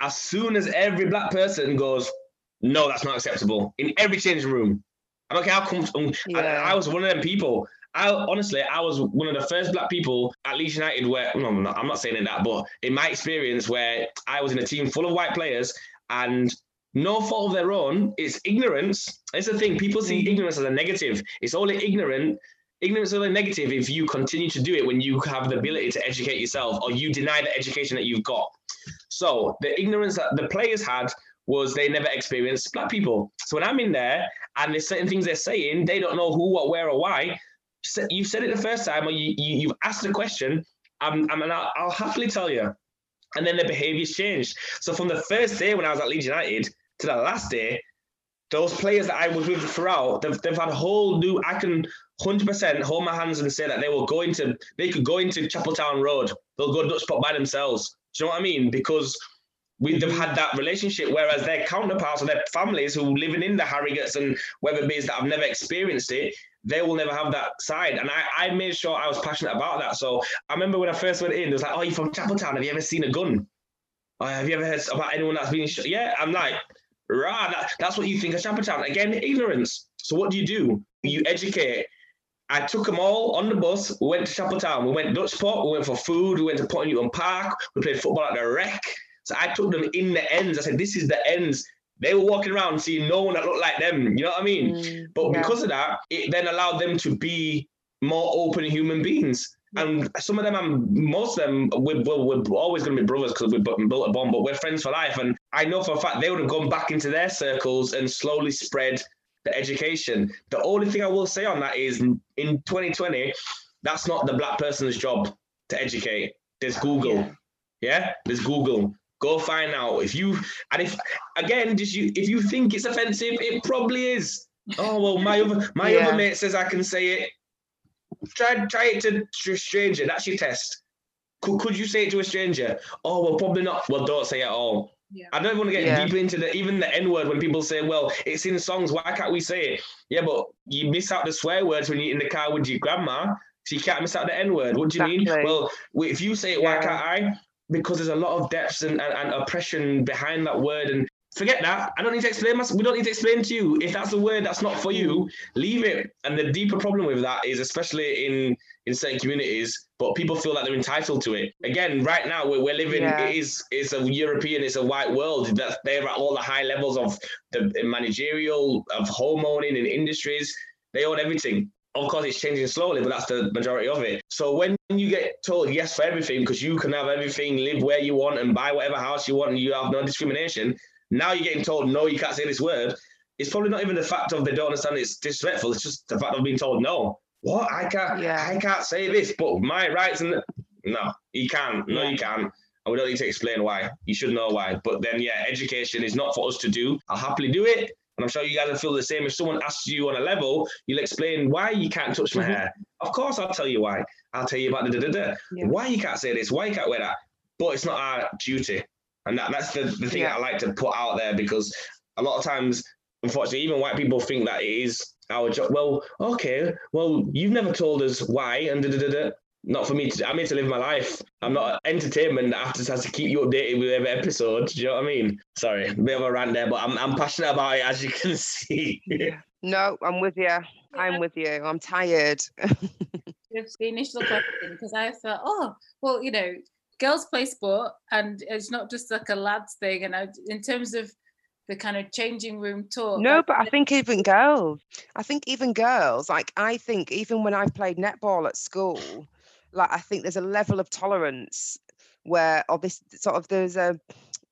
as soon as every black person goes, no, that's not acceptable in every changing room. I don't care how comfortable. Yeah. I, I was one of them people. I honestly, I was one of the first black people at Leeds United where no, I'm not, I'm not saying that, but in my experience, where I was in a team full of white players and no fault of their own. It's ignorance. It's the thing. People see Mhm. ignorance as a negative. It's only ignorant. Ignorance is only negative if you continue to do it when you have the ability to educate yourself or you deny the education that you've got. So the ignorance that the players had was they never experienced black people. So when I'm in there and there's certain things they're saying, they don't know who, what, where, or why. So You've said it the first time, or you, you you've asked a question. I'm, I'm and I'll, I'll happily tell you. And then the behaviours changed. So from the first day when I was at Leeds United to the last day, those players that I was with throughout, they've, they've had a whole new. I can 100% hold my hands and say that they were going to. they could go into Chapeltown Road. They'll go Dutch Pot by themselves. Do you know what I mean? Because we, they've had that relationship, whereas their counterparts or their families who living in the Harrogates and Wetherby's that I've never experienced it, they will never have that side. And I, I made sure I was passionate about that. So I remember when I first went in, it was like, oh, you're from Chapeltown. Have you ever seen a gun? Have you ever heard about anyone that's been shot? Yeah, I'm like, rah, that, that's what you think of Chapeltown. Again, ignorance. So what do you do? You educate. I took them all on the bus. We went to Chapeltown. We went Dutch Pot. We went for food. We went to Potternewton Park. We played football at the rec. So I took them in the ends. I said, this is the ends. They were walking around seeing no one that looked like them. You know what I mean? Mm, But yeah. because of that, it then allowed them to be more open human beings. And some of them, I'm, most of them, we're, we're, we're always going to be brothers because bu- built a bond, but we're friends for life. And I know for a fact they would have gone back into their circles and slowly spread the education. The only thing I will say on that is in 2020, that's not the black person's job to educate. There's Google. Yeah. Yeah, there's Google. Go find out if you and if again, just you if you think it's offensive, it probably is. Oh well, my other my Yeah. other mate says I can say it. Try try it to, to a stranger. That's your test. Could, could you say it to a stranger? Oh well, probably not. Well, don't say it at all. Yeah. I don't want to get Yeah. deep into the even the N word when people say, "Well, it's in songs. Why can't we say it?" Yeah, but you miss out the swear words when you're in the car with your grandma. So you can't miss out the N word. What do you mean? Well, if you say it, why Yeah. can't I? Because there's a lot of depths and, and, and oppression behind that word. And forget that. I don't need to explain myself. We don't need to explain to you. If that's a word that's not for you, leave it. And the deeper problem with that is, especially in in certain communities, but people feel that they're entitled to it. Again, right now we're, we're living. Yeah. It is it's a European, it's a white world. That they're at all the high levels of the managerial of homeowning in industries. They own everything. Of course, it's changing slowly, but that's the majority of it. So when you get told yes for everything, because you can have everything, live where you want, and buy whatever house you want, and you have no discrimination, now you're getting told no, you can't say this word. It's probably not even the fact of they don't understand it's disrespectful. It's just the fact of being told no. What I can't, Yeah. I can't say this, but my rights and no, you can't. No, you can't. And we don't need to explain why. You should know why. But then, yeah, education is not for us to do. I'll happily do it. And I'm sure you guys will feel the same. If someone asks you on a level, you'll explain why you can't touch my Mhm. hair. Of course, I'll tell you why. I'll tell you about the da da da. Why you can't say this, why you can't wear that. But it's not our duty. And that, that's the, the thing Yeah. I like to put out there because a lot of times, unfortunately, even white people think that it is our job. Well, okay, well, you've never told us why, and da da da da. Not for me to, I'm here to live my life. I'm not entertainment that has to, has to keep you updated with every episode. Do you know what I mean? Sorry, a bit of a rant there, but I'm, I'm passionate about it, as you can see. No, I'm with you. I'm with you. I'm tired. with the initial question because I thought, oh, well, you know, girls play sport and it's not just like a lads thing. And I, in terms of the kind of changing room talk, No, but I think even girls, I think even girls, like I think even when I've played netball at school, like I think there's a level of tolerance where, or this sort of, there's a,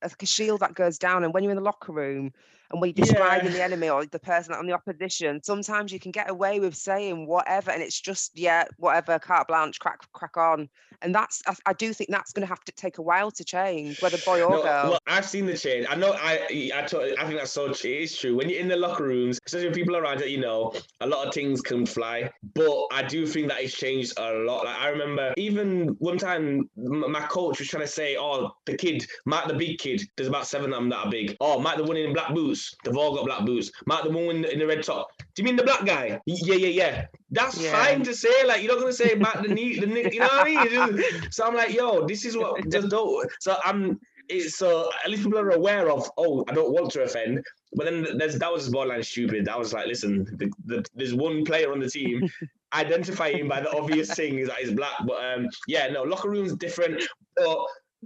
like a shield that goes down. And when you're in the locker room and you're describing Yeah. the enemy or the person on the opposition, sometimes you can get away with saying whatever. And it's just, yeah, whatever, carte blanche, crack, crack on. And that's, I, I do think that's going to have to take a while to change, whether boy or No, girl. well, I've seen the change. I know. I I, I think that's so true. It is true. When you're in the locker rooms, especially when people around that you know, a lot of things can fly. But I do think that it's changed a lot. Like I remember, even one time, m- my coach was trying to say, "Oh, the kid, Mark the big kid. There's about seven of them that are big. Oh, Mark the one in black boots. They've all got black boots. Mark the one in the, red top. Do you mean the black guy? Yeah, yeah, yeah. That's Yeah. fine to say. Like you're not gonna say Mark the knee, the knee- you know what I mean? Just- so I'm like, yo, this is what just don't. So I'm. It's so at least people are aware of. Oh, I don't want to offend. But then there's that was borderline stupid. That was like, listen, the, the, there's one player on the team. Identify him by the obvious thing is that he's black. But um, yeah, no, locker rooms different. But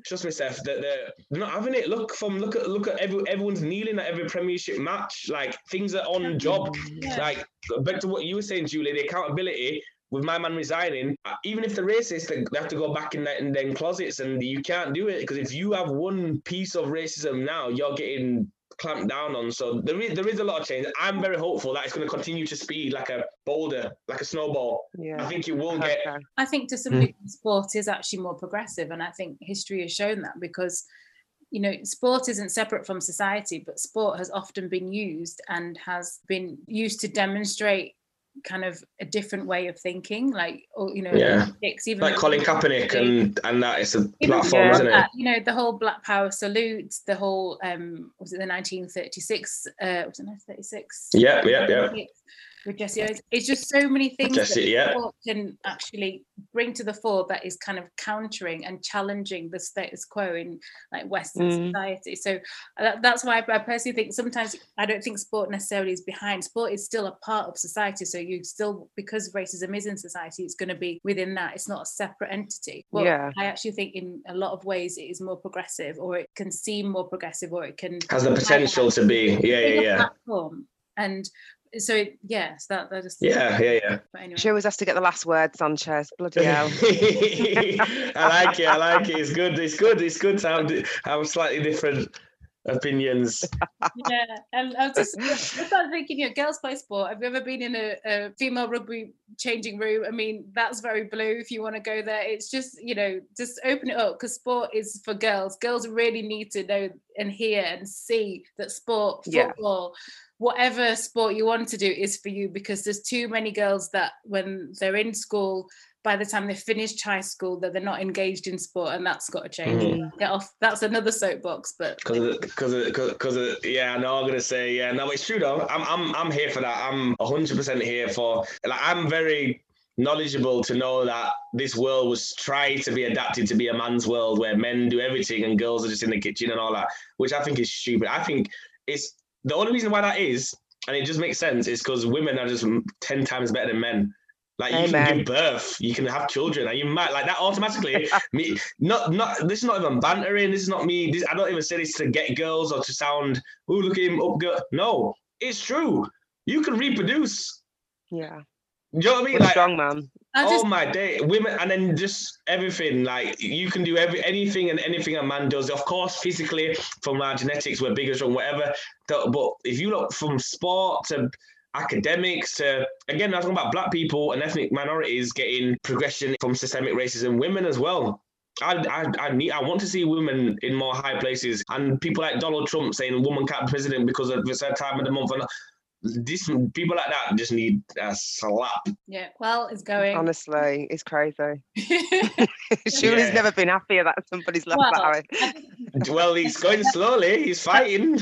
Trust me, Seth. That they're, they're not having it. Look from look at look at every, everyone's kneeling at every Premiership match. Like things are on job. Yeah. Like back to what you were saying, Julie. The accountability with my man resigning. uh, Even if they're racist, they have to go back in that in their closets, and you can't do it because if you have one piece of racism now, you're getting clamped down on. So there is there is a lot of change. I'm very hopeful that it's going to continue to speed like a boulder, like a snowball. Yeah. I think it will get. I think to some degree, sport is actually more progressive, and I think history has shown that because you know sport isn't separate from society, but sport has often been used and has been used to demonstrate kind of a different way of thinking, like or you know, Yeah. Even Like Colin Kaepernick and and that it's a platform, before isn't it? that, You know, the whole Black Power salute, the whole um was it the 1936 uh was it 1936? Yeah, yeah, yeah. With Jesse Owens. It's just so many things Jesse, that yeah. sport can actually bring to the fore that is kind of countering and challenging the status quo in like Western Mm. society. So uh, that, that's why I personally think sometimes I don't think sport necessarily is behind. Sport is still a part of society. So you still because racism is in society, it's going to be within that. It's not a separate entity. But Yeah. I actually think in a lot of ways it is more progressive, or it can seem more progressive, or it can Has the potential to be. Yeah, yeah, yeah. platform. And so it, yes, that that just Yeah, yeah, yeah. But anyway. She always has to get the last word, Sanchez. Bloody hell. I like it. I like it. It's good. It's good. It's good to have, have slightly different opinions. yeah, and I was just I started thinking, you know, girls play sport. Have you ever been in a, a female rugby changing room? I mean, that's very blue. If you want to go there, it's just you know, just open it up because sport is for girls. Girls really need to know and hear and see that sport, Yeah. Whatever sport you want to do is for you because there's too many girls that when they're in school, by the time they finished high school, that they're not engaged in sport, and that's got to change. Mhm. Get off. That's another soapbox, but Because because of, because of, yeah, no, I'm gonna say, yeah, no, it's true though. I'm, I'm, I'm here for that. I'm 100% here for, like, I'm very knowledgeable to know that this world was tried to be adapted to be a man's world where men do everything and girls are just in the kitchen and all that, which I think is stupid. I think it's the only reason why that is, and it just makes sense, is because women are just 10 times better than men. Like you can give birth, you can have children, and you might like that automatically. me, not not this is not even bantering. This is not me. This, I don't even say this to get girls or to sound. Oh, look at him up. Girl. No, it's true. You can reproduce. Yeah. Do you know what I mean? We're Like, strong, man. I oh just oh my day, women, and then just everything. Like you can do every anything and anything a man does. Of course, physically, from our genetics, we're bigger, strong, whatever. But if you look from sport to academics to again, I'm talking about black people and ethnic minorities getting progression from systemic racism, women as well. I, I, I need I want to see women in more high places and people like Donald Trump saying a woman can't be president because of it's her time of the month and this people like that just need a slap. yeah. Well, it's going. Honestly, it's crazy. Julie's Yeah. never been happier that somebody's left Well, Barry. I Well, he's going slowly. He's fighting.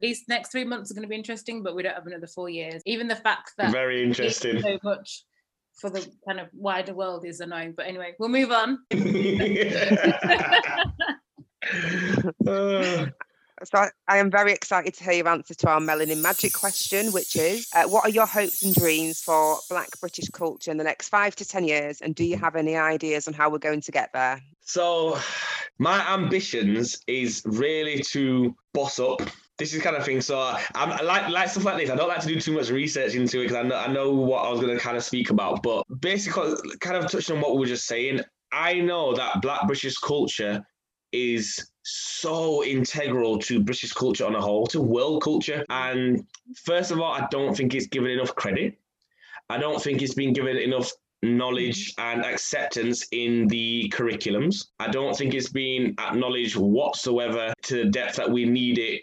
these next three months are going to be interesting, but we don't have another four years. Even the fact that Very interesting. so much for the kind of wider world is annoying. But anyway, we'll move on. Uh, So I, I am very excited to hear your answer to our Melanin Magic question, which is uh, what are your hopes and dreams for Black British culture in the next five to 10 years? And do you have any ideas on how we're going to get there? so, my ambitions is really to boss up. This is kind of thing. So, I'm I like like stuff like this. I don't like to do too much research into it because I know I know what I was going to kind of speak about. But basically, kind of touching on what we were just saying, I know that Black British culture is so integral to British culture on a whole, to world culture. And first of all, I don't think it's given enough credit. I don't think it's been given enough knowledge mm-hmm. and acceptance in the curriculums. I don't think it's been acknowledged whatsoever to the depth that we need it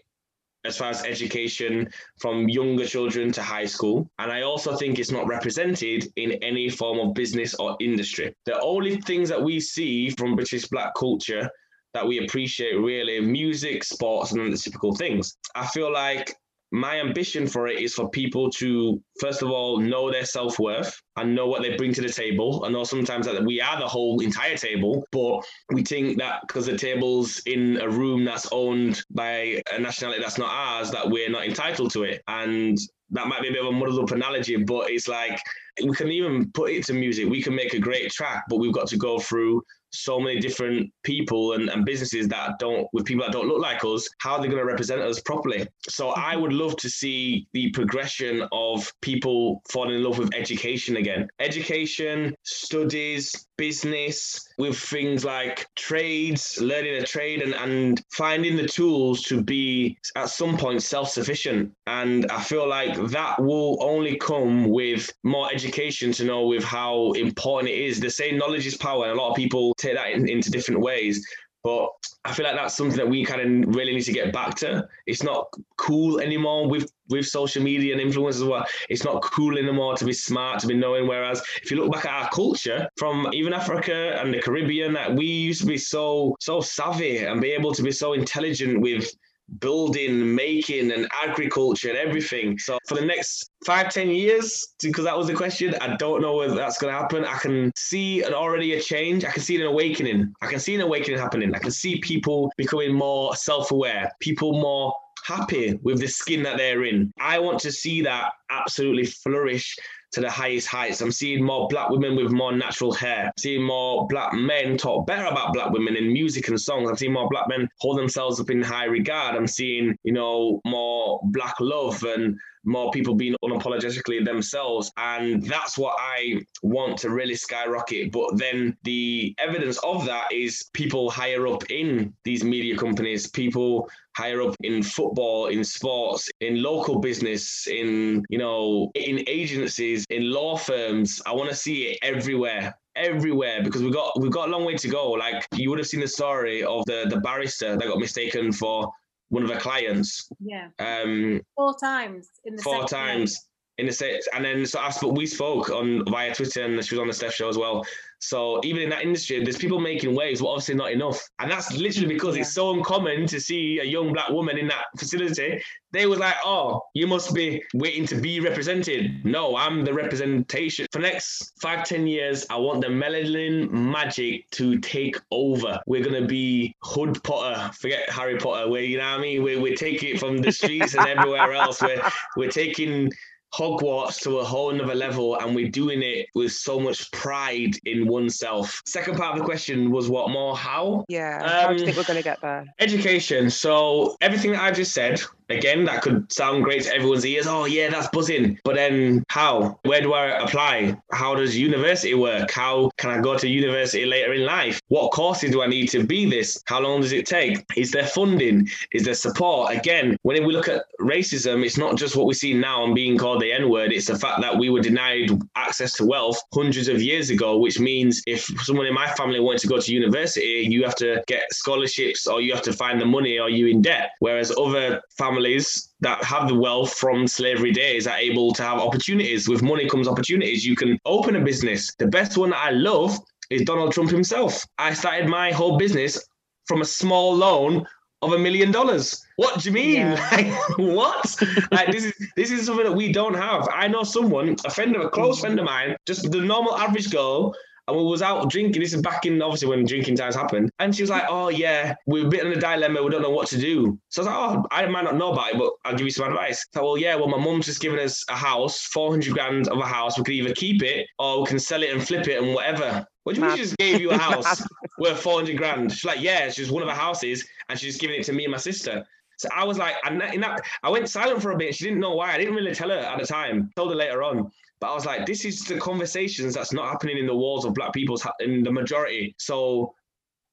as far as education from younger children to high school. And I also think it's not represented in any form of business or industry. The only things that we see from British black culture that we appreciate really music, sports, and the typical things. I feel like my ambition for it is for people to first of all know their self-worth and know what they bring to the table. I know sometimes that we are the whole entire table, but we think that because the table's in a room that's owned by a nationality that's not ours, that we're not entitled to it. And that might be a bit of a muddled up analogy, but it's like we can even put it to music. We can make a great track, but we've got to go through so many different people and, and businesses that don't, with people that don't look like us, how are they going to represent us properly? So I would love to see the progression of people falling in love with education again. Education, studies, business, with things like trades, learning a trade, and, and finding the tools to be at some point self sufficient. And I feel like that will only come with more education to know with how important it is. They say knowledge is power, and a lot of people take that in, into different ways. But I feel like that's something that we kind of really need to get back to. It's not cool anymore with with social media and influence as well. It's not cool anymore to be smart, to be knowing. Whereas if you look back at our culture from even Africa and the Caribbean, that we used to be so so savvy and be able to be so intelligent with building, making, and agriculture and everything. So for the next five, ten years, because that was the question, I don't know whether that's going to happen. I can see an already a change. I can see an awakening. I can see an awakening happening. I can see people becoming more self-aware, people more happy with the skin that they're in. I want to see that absolutely flourish to the highest heights. I'm seeing more black women with more natural hair. I'm seeing more black men talk better about black women in music and songs. I'm seeing more black men hold themselves up in high regard. I'm seeing, you know, more black love and more people being unapologetically themselves. And that's what I want to really skyrocket. But then the evidence of that is people higher up in these media companies, people higher up in football, in sports, in local business, in, you know, in agencies, in law firms. I want to see it everywhere everywhere because we got we've got a long way to go. Like you would have seen the story of the the barrister that got mistaken for one of her clients. Yeah. Um, four times in the four times in the states, and then so I spoke, we spoke on via Twitter, and she was on the Steph show as well. So even in that industry, there's people making waves, but obviously not enough. And that's literally because yeah. it's so uncommon to see a young black woman in that facility. They was like, oh, you must be waiting to be represented. No, I'm the representation. For the next five, ten years, I want the melanin magic to take over. We're gonna be Hood Potter. Forget Harry Potter. Where you know what I mean? We're, we're taking it from the streets and everywhere else. We're we're taking Hogwarts to a whole another level, and we're doing it with so much pride in oneself. Second part of the question was what more? How? Yeah. Um, how do you um, think we're going to get there? Education. So everything that I've just said, Again, that could sound great to everyone's ears. Oh, yeah, that's buzzing. But then how? Where do I apply? How does university work? How can I go to university later in life? What courses do I need to be this? How long does it take? Is there funding? Is there support? Again, when we look at racism, it's not just what we see now and being called the N word. It's the fact that we were denied access to wealth hundreds of years ago, which means if someone in my family wanted to go to university, you have to get scholarships or you have to find the money or you in debt. Whereas other families families that have the wealth from slavery days are able to have opportunities. With money comes opportunities. You can open a business. The best one that I love is Donald Trump himself. I started my whole business from a small loan of a million dollars. What do you mean? Yeah. Like, what? like this is this is something that we don't have. I know someone, a friend of a close friend of mine, just the normal average girl and we was out drinking. This is back in obviously when drinking times happened. And she was like, "Oh yeah, we're a bit in a dilemma. We don't know what to do." So I was like, "Oh, I might not know about it, but I'll give you some advice." So well, yeah, well, my mum's just given us a house, four hundred grand of a house. We could either keep it or we can sell it and flip it and whatever. What do you mean she just gave you a house worth 400 grand? She's like, yeah, it's just one of her houses and she's giving it to me and my sister. So I was like, and in that, I went silent for a bit. She didn't know why. I didn't really tell her at the time. I told her later on. But I was like, this is the conversations that's not happening in the walls of black people's in the majority. So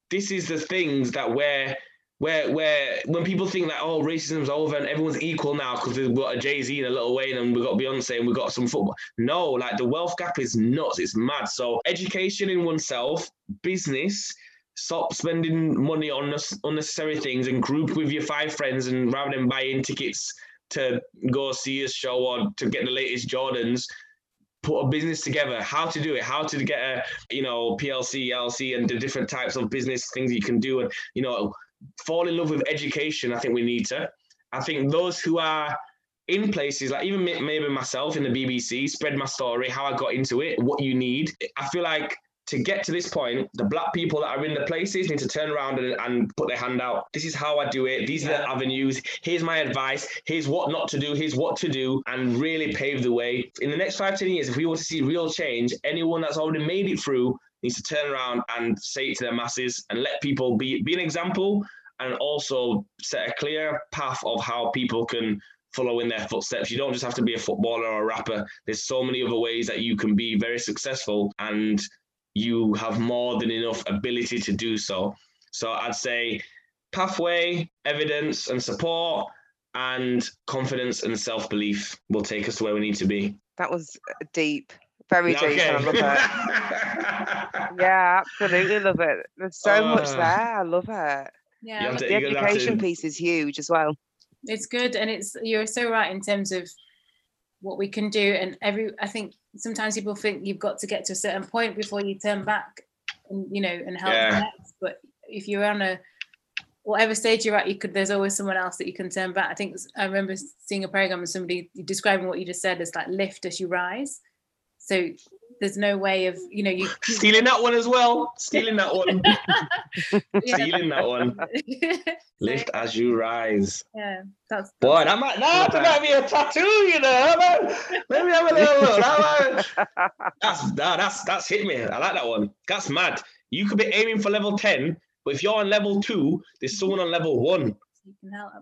this is the things that where where where when people think that oh racism's over and everyone's equal now because we've got a Jay Z and a Lil Wayne and we've got Beyonce and we've got some football. No, like the wealth gap is nuts. It's mad. So education in oneself, business. Stop spending money on unnecessary things and group with your five friends and rather than buying tickets to go see a show or to get the latest Jordans, put a business together, how to do it, how to get a, you know, PLC, LC, and the different types of business things you can do, and you know, fall in love with education. I think we need to. I think those who are in places like even maybe myself in the BBC, spread my story, how I got into it, what you need. I feel like to get to this point, the black people that are in the places need to turn around and, and put their hand out. This is how I do it. These yeah. are the avenues. Here's my advice. Here's what not to do. Here's what to do, and really pave the way. In the next five, ten years, if we want to see real change, anyone that's already made it through needs to turn around and say it to their masses and let people be be an example and also set a clear path of how people can follow in their footsteps. You don't just have to be a footballer or a rapper. There's so many other ways that you can be very successful and you have more than enough ability to do so. So I'd say pathway, evidence and support and confidence and self-belief will take us to where we need to be. That was deep. Very deep, and I love it. yeah, absolutely love it. There's so uh, much there. I love it. Yeah, to, the education to... piece is huge as well. It's good, and it's you're so right in terms of what we can do. And every, I think sometimes people think you've got to get to a certain point before you turn back, and you know, and help yeah. next. But if you're on a whatever stage you're at, you could. There's always someone else that you can turn back. I think I remember seeing a program and somebody describing what you just said as like lift as you rise. So there's no way of you know you stealing that one as well. Stealing that one. Stealing that one. Lift as you rise. yeah that's, that's boy that might that might be a tattoo you know let me have a little look that's that, that's that's hit me. I like that one. That's mad. You could be aiming for level 10 but if you're on level two there's someone on level one.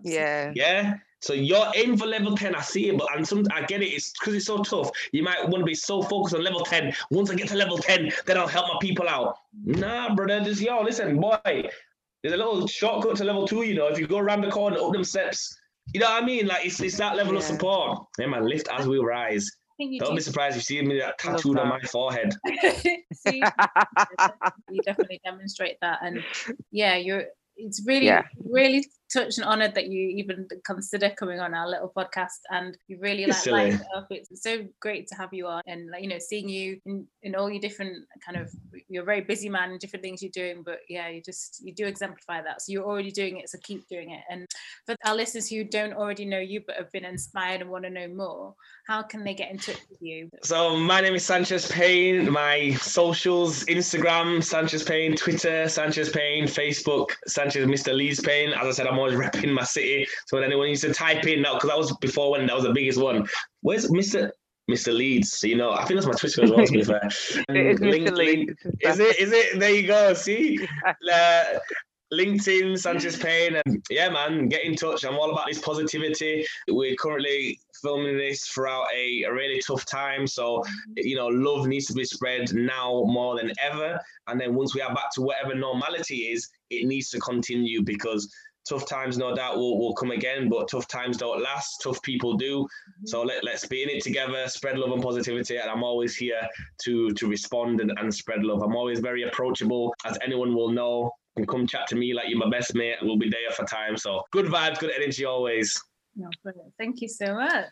Yeah. Yeah so you're in for level 10. I see it, but and some I get it. It's because it's so tough. You might want to be so focused on level 10. Once I get to level 10, then I'll help my people out. Nah, brother. Just yo, listen, boy. There's a little shortcut to level two, you know. If you go around the corner, up them steps, you know what I mean? Like it's it's that level yeah. of support. Hey man, lift as we rise. Don't do. be surprised if you see me that tattooed on my forehead. see, you definitely demonstrate that, and yeah, you're. It's really, yeah. really touched and honored that you even consider coming on our little podcast and you really like light it up. It's so great to have you on and like, you know, seeing you in, in all your different kind of you're a very busy man and different things you're doing, but yeah, you just you do exemplify that. So you're already doing it, so keep doing it. And for our listeners who don't already know you but have been inspired and want to know more, how can they get in touch with you? So my name is Sanchez Payne. My socials, Instagram, Sanchez Payne, Twitter, Sanchez Payne, Facebook, Sanchez Mr. Leeds Payne. As I said, I'm always repping my city. So when anyone used to type in now, because that was before when that was the biggest one. Where's Mr. Mr. Leeds? You know, I think that's my Twitter as well. To be fair, it is link. Leeds. Is it? Is it? There you go. See. Uh, LinkedIn, Sanchez Payne, and yeah, man, get in touch. I'm all about this positivity. We're currently filming this throughout a, a really tough time, so you know, love needs to be spread now more than ever. And then once we are back to whatever normality is, it needs to continue because tough times no doubt will, will come again but tough times don't last. Tough people do. So let, let's be in it together spread love and positivity and i'm always here to to respond and, and spread love. I'm always very approachable as anyone will know. And come chat to me like you're my best mate we'll be there for time. So good vibes good energy always. No, thank you so much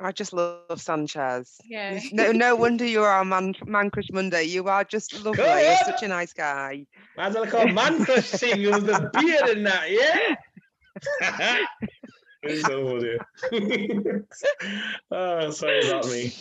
I just love Sanchez. Yeah. No, no wonder you're our man, man crush Monday. You are just lovely. You're such a nice guy. As I call man crush thing, was the beard and that, yeah. so oh, sorry about me.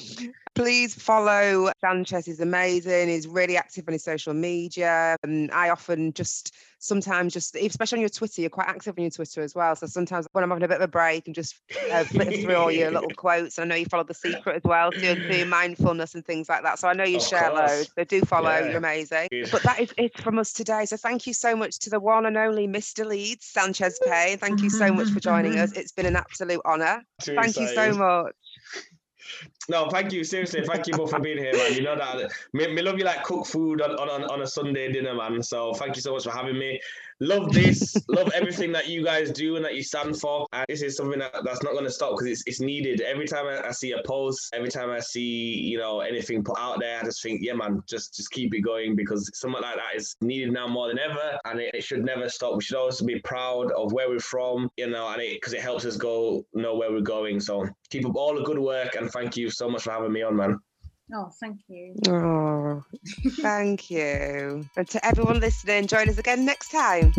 Please follow Sanchez. He's amazing. He's really active on his social media. And I often just sometimes just, especially on your Twitter, you're quite active on your Twitter as well. So sometimes when I'm having a bit of a break and just uh, through all your little quotes, and I know you follow The Secret as well, so you're mindfulness and things like that. So I know you of share course. loads. So do follow. Yeah. You're amazing. Yeah. But that is it from us today. So thank you so much to the one and only Mr. Leeds, Sanchez Payne. Thank you so much for joining us. It's been an absolute honour. Thank excited. you so much. No, thank you. Seriously, thank you both for being here, man. You know that me, me love you like cook food on, on, on a Sunday dinner, man. So thank you so much for having me love this, love everything that you guys do and that you stand for. And this is something that, that's not going to stop because it's, it's needed. Every time I, I, see a post, every time I see, you know, anything put out there, I just think, yeah, man, just, just keep it going because something like that is needed now more than ever. And it, it should never stop. We should always be proud of where we're from, you know, and it, because it helps us go know where we're going. So keep up all the good work and thank you so much for having me on, man. Oh, thank you. Oh, thank you. And to everyone listening, join us again next time.